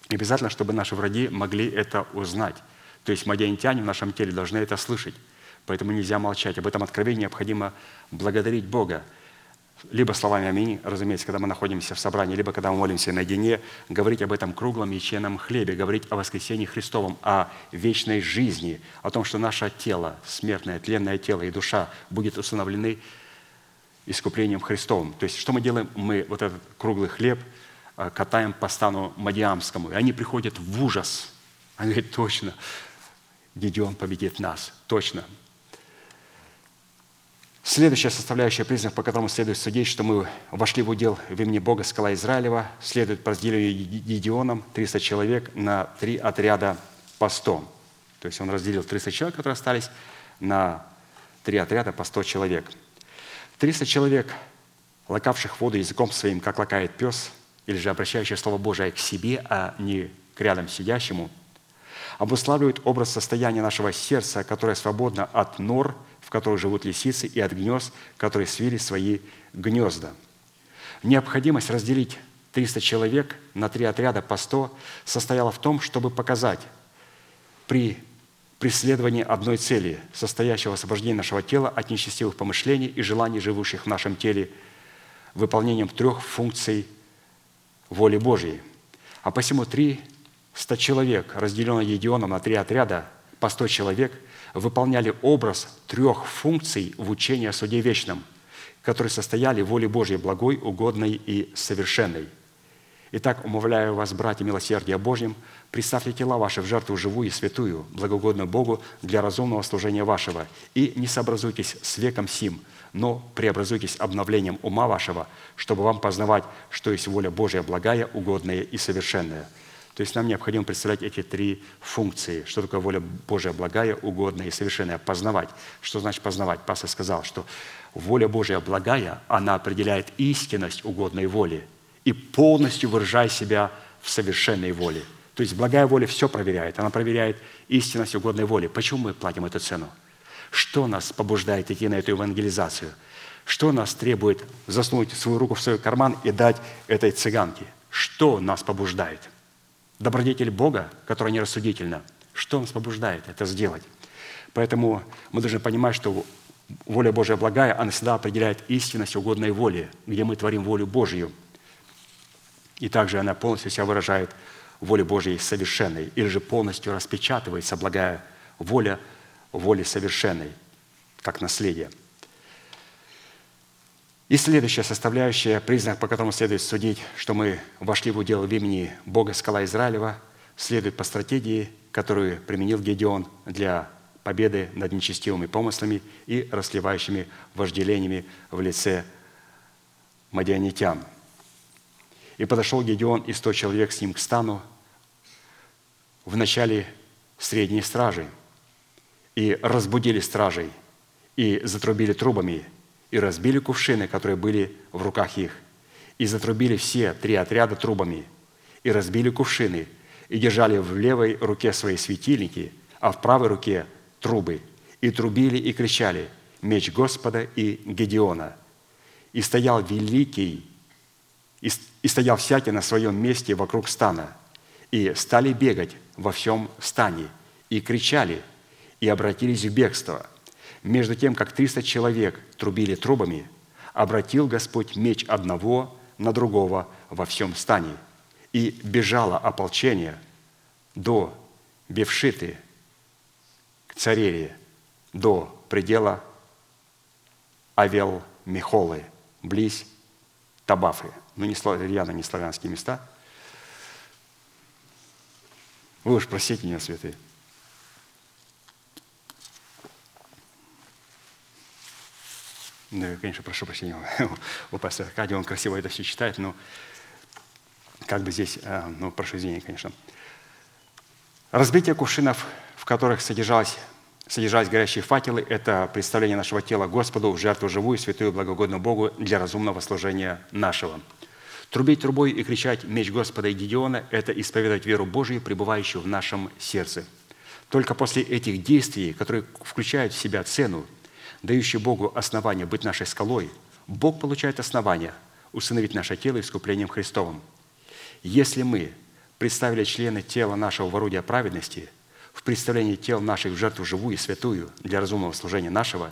И обязательно, чтобы наши враги могли это узнать. То есть мадиантяне в нашем теле должны это слышать. Поэтому нельзя молчать. Об этом откровении необходимо благодарить Бога. Либо словами «Аминь», разумеется, когда мы находимся в собрании, либо когда мы молимся наедине, говорить об этом круглом яченом хлебе, говорить о воскресении Христовом, о вечной жизни, о том, что наше тело, смертное, тленное тело и душа будет установлены искуплением Христовым. То есть что мы делаем? Мы вот этот круглый хлеб э, катаем по стану Мадиамскому, и они приходят в ужас. Они говорят, точно, Гедеон победит нас, точно. Следующая составляющая признак, по которому следует судить, что мы вошли в удел в имени Бога скала Израилева, следует по разделению Гедеоном 300 человек на три отряда по 100. То есть он разделил 300 человек, которые остались, на три отряда по 100 человек. 300 человек, лакавших воду языком своим, как лакает пес, или же обращающие Слово Божие к себе, а не к рядом сидящему, обуславливают образ состояния нашего сердца, которое свободно от нор – в которых живут лисицы, и от гнезд, которые свили свои гнезда. Необходимость разделить 300 человек на три отряда по 100 состояла в том, чтобы показать при преследовании одной цели, состоящего в освобождении нашего тела от нечестивых помышлений и желаний, живущих в нашем теле, выполнением трех функций воли Божьей. А посему 300 человек, разделенные Едионом на три отряда, по 100 человек – выполняли образ трех функций в учении о суде вечном, которые состояли в воле Божьей благой, угодной и совершенной. Итак, умовляю вас, братья, милосердия Божьим, представьте тела ваши в жертву живую и святую, благогодную Богу для разумного служения вашего, и не сообразуйтесь с веком сим, но преобразуйтесь обновлением ума вашего, чтобы вам познавать, что есть воля Божья благая, угодная и совершенная – то есть нам необходимо представлять эти три функции. Что такое воля Божия благая, угодная и совершенная? Познавать. Что значит познавать? Пастор сказал, что воля Божия благая, она определяет истинность угодной воли и полностью выражая себя в совершенной воле. То есть благая воля все проверяет. Она проверяет истинность угодной воли. Почему мы платим эту цену? Что нас побуждает идти на эту евангелизацию? Что нас требует засунуть свою руку в свой карман и дать этой цыганке? Что нас побуждает? Добродетель Бога, которая нерассудительна, что нас побуждает это сделать? Поэтому мы должны понимать, что воля Божья благая, она всегда определяет истинность угодной воли, где мы творим волю Божью. И также она полностью себя выражает воле Божьей совершенной, или же полностью распечатывается благая воля воли совершенной, как наследие – и следующая составляющая, признак, по которому следует судить, что мы вошли в удел в имени Бога Скала Израилева, следует по стратегии, которую применил Гедеон для победы над нечестивыми помыслами и расливающими вожделениями в лице мадианитян. И подошел Гедеон и сто человек с ним к стану в начале средние стражи, и разбудили стражей, и затрубили трубами, и разбили кувшины, которые были в руках их, и затрубили все три отряда трубами, и разбили кувшины, и держали в левой руке свои светильники, а в правой руке трубы, и трубили и кричали «Меч Господа и Гедеона!» И стоял великий, и, стоял всякий на своем месте вокруг стана, и стали бегать во всем стане, и кричали, и обратились в бегство. Между тем, как триста человек трубили трубами, обратил Господь меч одного на другого во всем стане, и бежало ополчение до Бевшиты, к цареве, до предела Авел Михолы, близ Табафы. Ну, не явно не славянские места. Вы уж простите меня, святые. Ну, я, конечно, прошу прощения у пастора Аркадия, он красиво это все читает, но как бы здесь, э, ну, прошу извинения, конечно. Разбитие кувшинов, в которых содержалось, содержались горящие факелы, это представление нашего тела Господу в жертву живую, святую, благогодную Богу для разумного служения нашего. Трубить трубой и кричать «Меч Господа и Гедеона» – это исповедовать веру Божию, пребывающую в нашем сердце. Только после этих действий, которые включают в себя цену, дающую Богу основание быть нашей скалой, Бог получает основание усыновить наше тело искуплением Христовым. Если мы представили члены тела нашего в орудие праведности, в представлении тел наших в жертву живую и святую для разумного служения нашего,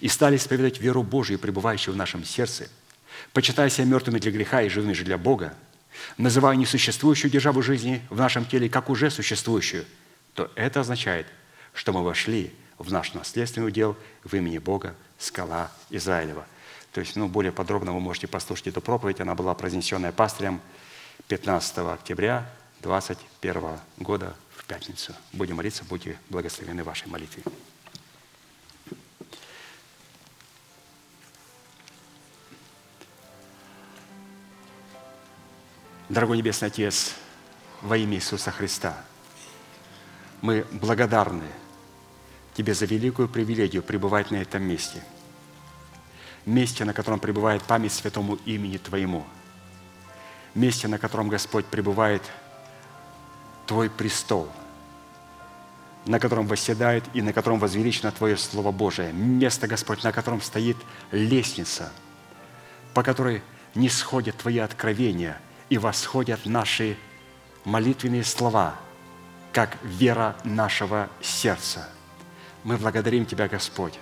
и стали исповедовать веру Божию, пребывающую в нашем сердце, почитая себя мертвыми для греха и живыми же для Бога, называя несуществующую державу жизни в нашем теле как уже существующую, то это означает, что мы вошли в наш наследственный удел в имени Бога, скала Израилева. То есть, ну, более подробно вы можете послушать эту проповедь. Она была произнесенная пастырем 15 октября 2021 года в пятницу. Будем молиться, будьте благословены вашей молитве. Дорогой Небесный Отец, во имя Иисуса Христа, мы благодарны Тебе за великую привилегию пребывать на этом месте. Месте, на котором пребывает память святому имени Твоему. Месте, на котором, Господь, пребывает Твой престол, на котором восседает и на котором возвеличено Твое Слово Божие. Место, Господь, на котором стоит лестница, по которой не сходят Твои откровения и восходят наши молитвенные слова, как вера нашего сердца. Мы благодарим Тебя, Господь,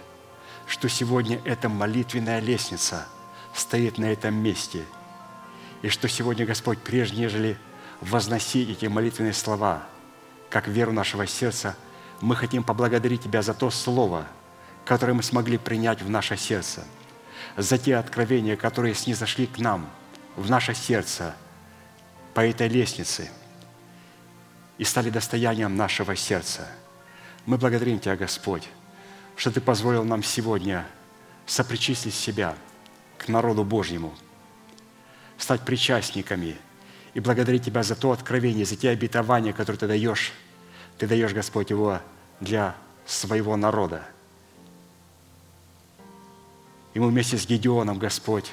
что сегодня эта молитвенная лестница стоит на этом месте, и что сегодня, Господь, прежде нежели возносить эти молитвенные слова, как веру нашего сердца, мы хотим поблагодарить Тебя за то Слово, которое мы смогли принять в наше сердце, за те откровения, которые снизошли к нам в наше сердце по этой лестнице и стали достоянием нашего сердца. Мы благодарим Тебя, Господь, что Ты позволил нам сегодня сопричислить себя к народу Божьему, стать причастниками и благодарить Тебя за то откровение, за те обетования, которые Ты даешь. Ты даешь, Господь, его для своего народа. И мы вместе с Гедеоном, Господь,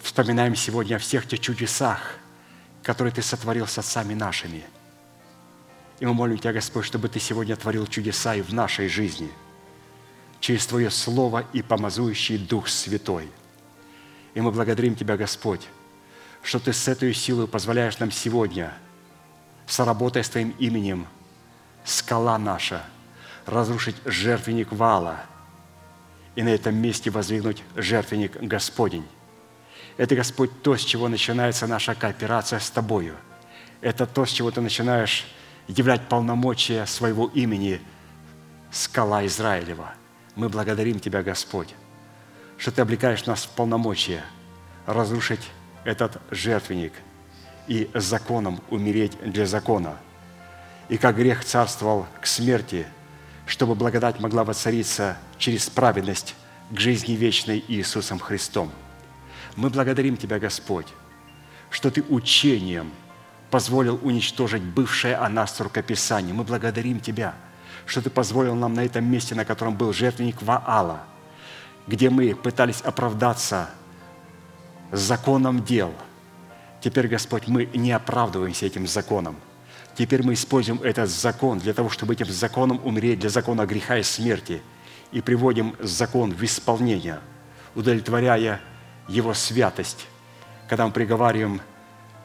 вспоминаем сегодня о всех тех чудесах, которые Ты сотворил с отцами нашими. И мы молим Тебя, Господь, чтобы Ты сегодня творил чудеса и в нашей жизни через Твое Слово и помазующий Дух Святой. И мы благодарим Тебя, Господь, что Ты с этой силой позволяешь нам сегодня, соработая с Твоим именем, скала наша, разрушить жертвенник вала и на этом месте воздвигнуть жертвенник Господень. Это, Господь, то, с чего начинается наша кооперация с Тобою. Это то, с чего Ты начинаешь являть полномочия своего имени скала Израилева. Мы благодарим Тебя, Господь, что Ты облекаешь нас в полномочия разрушить этот жертвенник и законом умереть для закона. И как грех царствовал к смерти, чтобы благодать могла воцариться через праведность к жизни вечной Иисусом Христом. Мы благодарим Тебя, Господь, что Ты учением позволил уничтожить бывшее о нас рукописание. Мы благодарим Тебя, что Ты позволил нам на этом месте, на котором был жертвенник Ваала, где мы пытались оправдаться законом дел. Теперь, Господь, мы не оправдываемся этим законом. Теперь мы используем этот закон для того, чтобы этим законом умереть, для закона греха и смерти, и приводим закон в исполнение, удовлетворяя его святость, когда мы приговариваем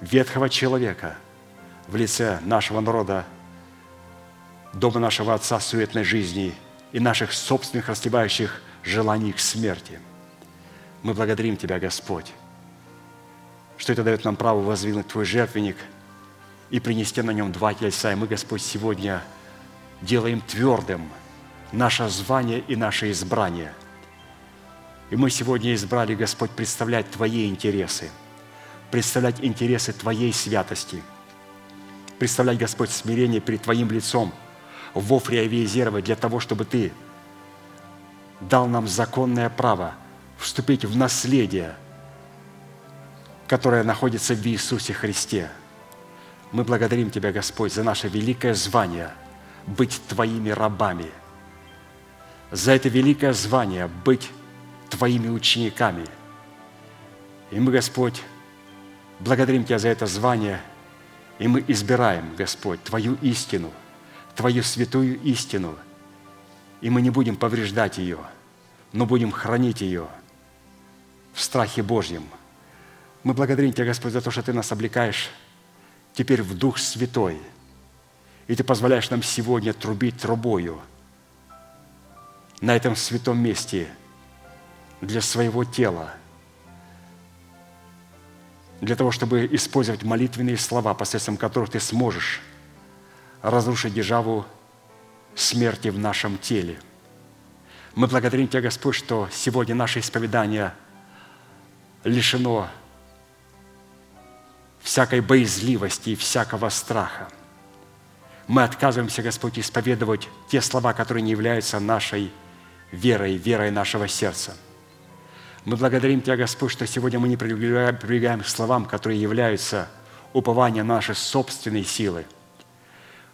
ветхого человека в лице нашего народа, дома нашего Отца суетной жизни и наших собственных растевающих желаний к смерти. Мы благодарим Тебя, Господь, что это дает нам право воздвигнуть Твой жертвенник и принести на нем два тельца. И мы, Господь, сегодня делаем твердым наше звание и наше избрание. И мы сегодня избрали, Господь, представлять Твои интересы, представлять интересы Твоей святости, представлять, Господь, смирение перед Твоим лицом в Офре для того, чтобы Ты дал нам законное право вступить в наследие, которое находится в Иисусе Христе. Мы благодарим Тебя, Господь, за наше великое звание быть Твоими рабами, за это великое звание быть Твоими учениками. И мы, Господь, благодарим Тебя за это звание, и мы избираем, Господь, Твою истину, Твою святую истину, и мы не будем повреждать ее, но будем хранить ее в страхе Божьем. Мы благодарим Тебя, Господь, за то, что Ты нас облекаешь теперь в Дух Святой, и Ты позволяешь нам сегодня трубить трубою на этом святом месте – для своего тела, для того, чтобы использовать молитвенные слова, посредством которых ты сможешь разрушить державу смерти в нашем теле. Мы благодарим Тебя, Господь, что сегодня наше исповедание лишено всякой боязливости и всякого страха. Мы отказываемся, Господь, исповедовать те слова, которые не являются нашей верой, верой нашего сердца – мы благодарим Тебя, Господь, что сегодня мы не прибегаем к словам, которые являются упованием нашей собственной силы.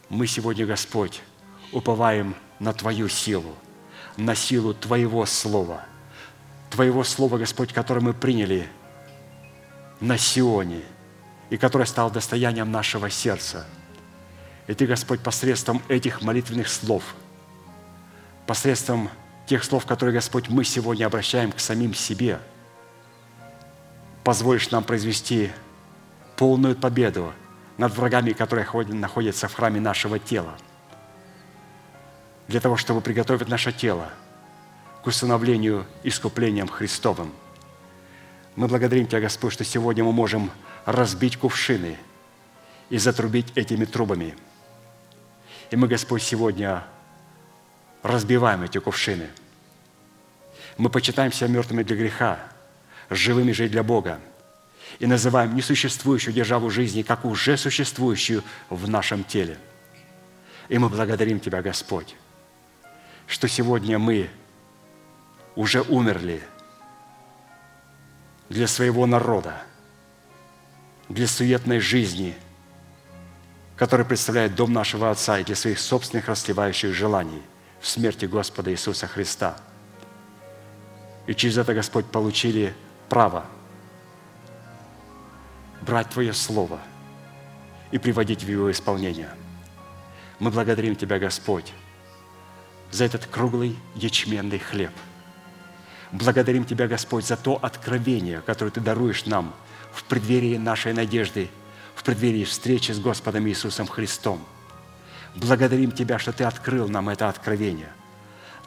Мы сегодня, Господь, уповаем на Твою силу, на силу Твоего Слова. Твоего Слова, Господь, которое мы приняли на Сионе и которое стало достоянием нашего сердца. И Ты, Господь, посредством этих молитвенных слов, посредством тех слов, которые, Господь, мы сегодня обращаем к самим себе, позволишь нам произвести полную победу над врагами, которые находятся в храме нашего тела, для того, чтобы приготовить наше тело к установлению искуплением Христовым. Мы благодарим Тебя, Господь, что сегодня мы можем разбить кувшины и затрубить этими трубами. И мы, Господь, сегодня разбиваем эти кувшины. Мы почитаем себя мертвыми для греха, живыми же для Бога, и называем несуществующую державу жизни, как уже существующую в нашем теле. И мы благодарим Тебя, Господь, что сегодня мы уже умерли для своего народа, для суетной жизни, которая представляет дом нашего Отца и для своих собственных расливающих желаний – смерти Господа Иисуса Христа. И через это, Господь, получили право брать Твое Слово и приводить в его исполнение. Мы благодарим Тебя, Господь, за этот круглый ячменный хлеб. Благодарим Тебя, Господь, за то откровение, которое Ты даруешь нам в преддверии нашей надежды, в преддверии встречи с Господом Иисусом Христом – Благодарим Тебя, что Ты открыл нам это откровение.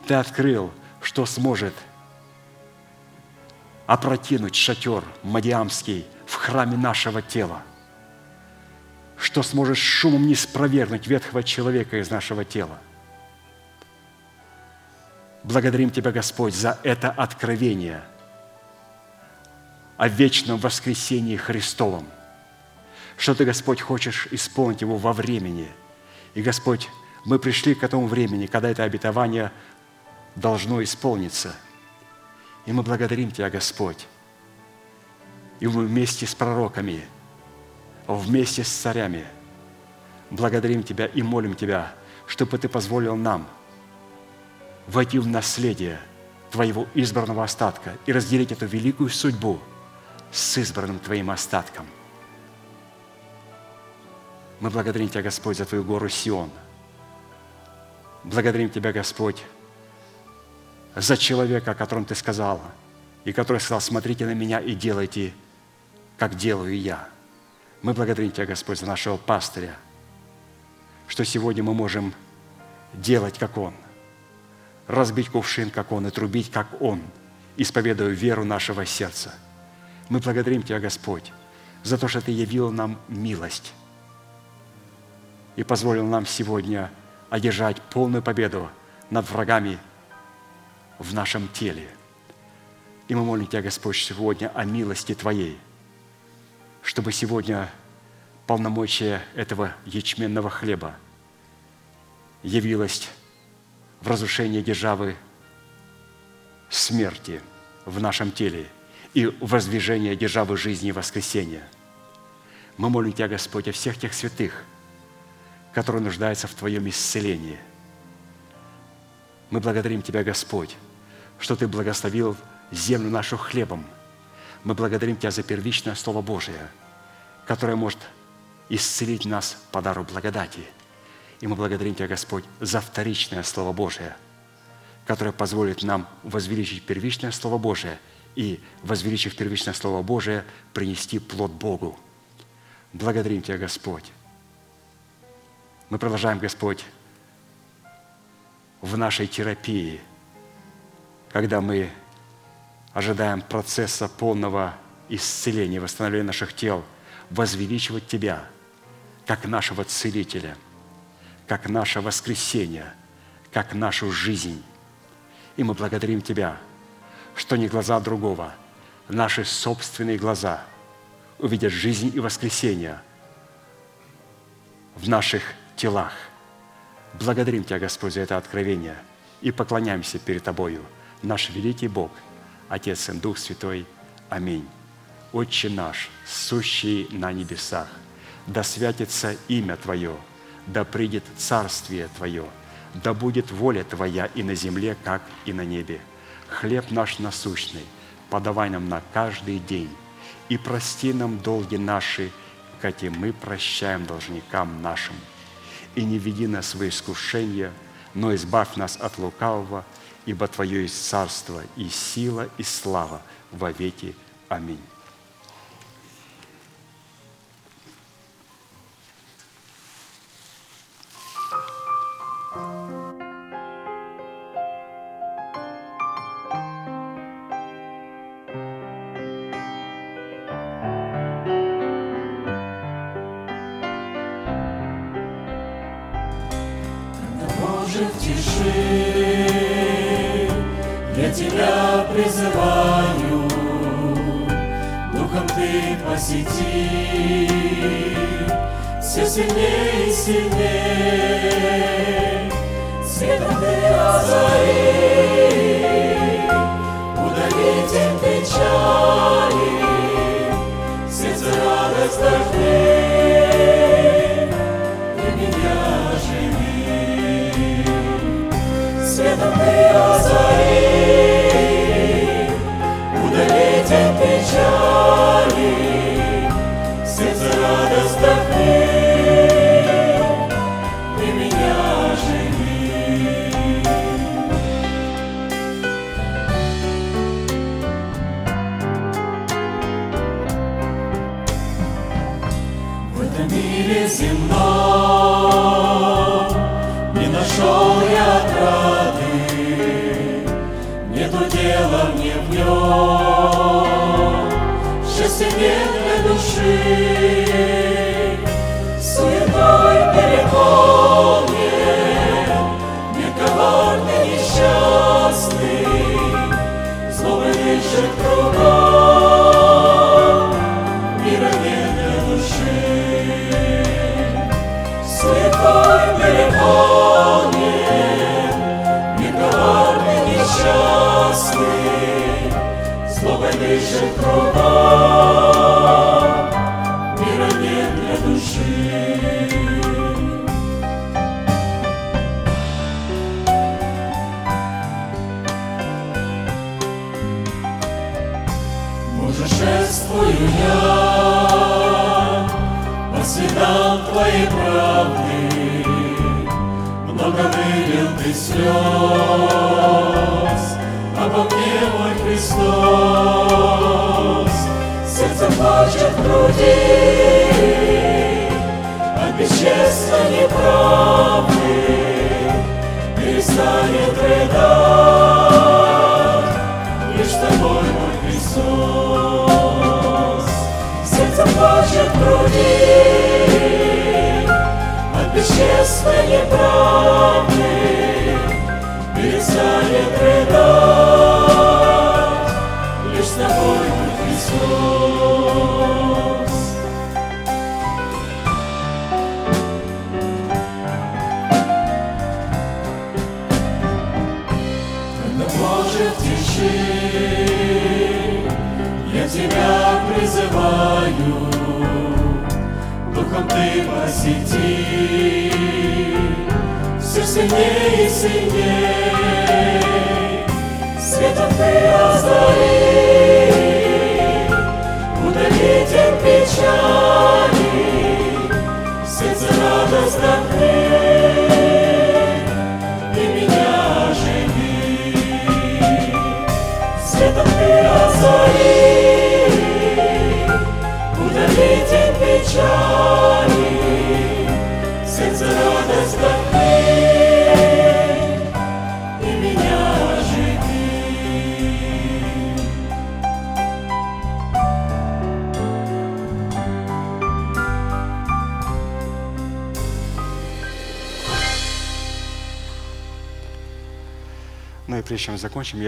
Ты открыл, что сможет опрокинуть шатер Мадиамский в храме нашего тела, что сможет шумом не спровергнуть ветхого человека из нашего тела. Благодарим Тебя, Господь, за это откровение о вечном воскресении Христовом, что Ты, Господь, хочешь исполнить его во времени – и, Господь, мы пришли к этому времени, когда это обетование должно исполниться. И мы благодарим Тебя, Господь. И мы вместе с пророками вместе с царями. Благодарим Тебя и молим Тебя, чтобы Ты позволил нам войти в наследие Твоего избранного остатка и разделить эту великую судьбу с избранным Твоим остатком. Мы благодарим Тебя, Господь, за Твою гору Сион. Благодарим Тебя, Господь, за человека, о котором Ты сказал, и который сказал, смотрите на меня и делайте, как делаю я. Мы благодарим Тебя, Господь, за нашего пастыря, что сегодня мы можем делать, как Он, разбить кувшин, как Он, и трубить, как Он, исповедуя веру нашего сердца. Мы благодарим Тебя, Господь, за то, что Ты явил нам милость и позволил нам сегодня одержать полную победу над врагами в нашем теле. И мы молим Тебя, Господь, сегодня о милости Твоей, чтобы сегодня полномочия этого ячменного хлеба явилось в разрушении державы смерти в нашем теле и воздвижение державы жизни и воскресения. Мы молим Тебя, Господь, о всех тех святых, которые нуждаются в Твоем исцелении. Мы благодарим Тебя, Господь, что Ты благословил землю нашу хлебом. Мы благодарим Тебя за первичное Слово Божие, которое может исцелить нас по дару благодати. И мы благодарим Тебя, Господь, за вторичное Слово Божие, которое позволит нам возвеличить первичное Слово Божие и, возвеличив первичное Слово Божие, принести плод Богу. Благодарим Тебя, Господь. Мы продолжаем, Господь, в нашей терапии, когда мы ожидаем процесса полного исцеления, восстановления наших тел, возвеличивать Тебя – как нашего целителя, как наше воскресение, как нашу жизнь. И мы благодарим Тебя, что не глаза другого, наши собственные глаза увидят жизнь и воскресение в наших телах. Благодарим Тебя, Господь, за это откровение и поклоняемся перед Тобою, наш великий Бог, Отец и Дух Святой. Аминь. Отче наш, сущий на небесах – да святится имя Твое, да придет царствие Твое, да будет воля Твоя и на земле, как и на небе. Хлеб наш насущный подавай нам на каждый день, и прости нам долги наши, как и мы прощаем должникам нашим. И не веди нас в искушение, но избавь нас от лукавого, ибо Твое есть царство и сила и слава во веки. Аминь. Ты посети, все сильнее и сильнее, Светом Ты озари, удали тень печали, сердце радость дожди, меня живи. Светом Ты озари, Señor.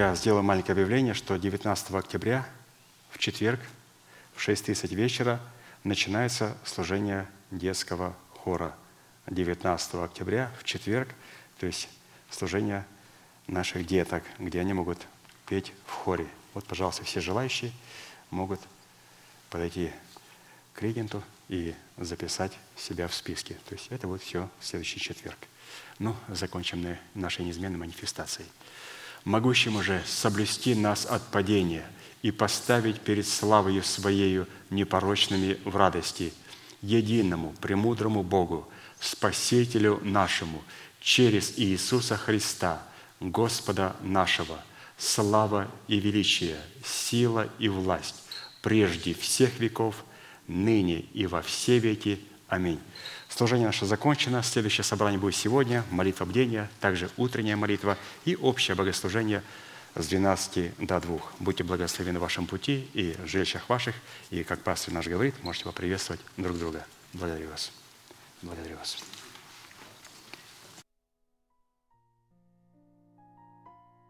Я сделаю маленькое объявление, что 19 октября, в четверг, в 6.30 вечера начинается служение детского хора. 19 октября, в четверг, то есть служение наших деток, где они могут петь в хоре. Вот, пожалуйста, все желающие могут подойти к регенту и записать себя в списке. То есть это будет все в следующий четверг. Ну, закончим на нашей неизменной манифестацией. Могущему же соблюсти нас от падения и поставить перед славою Своею непорочными в радости, единому, премудрому Богу, Спасителю нашему, через Иисуса Христа, Господа нашего, слава и величие, сила и власть, прежде всех веков, ныне и во все веки. Аминь. Служение наше закончено. Следующее собрание будет сегодня. Молитва бдения, также утренняя молитва и общее богослужение с 12 до 2. Будьте благословены в вашем пути и в жилищах ваших. И, как пастор наш говорит, можете поприветствовать друг друга. Благодарю вас. Благодарю вас.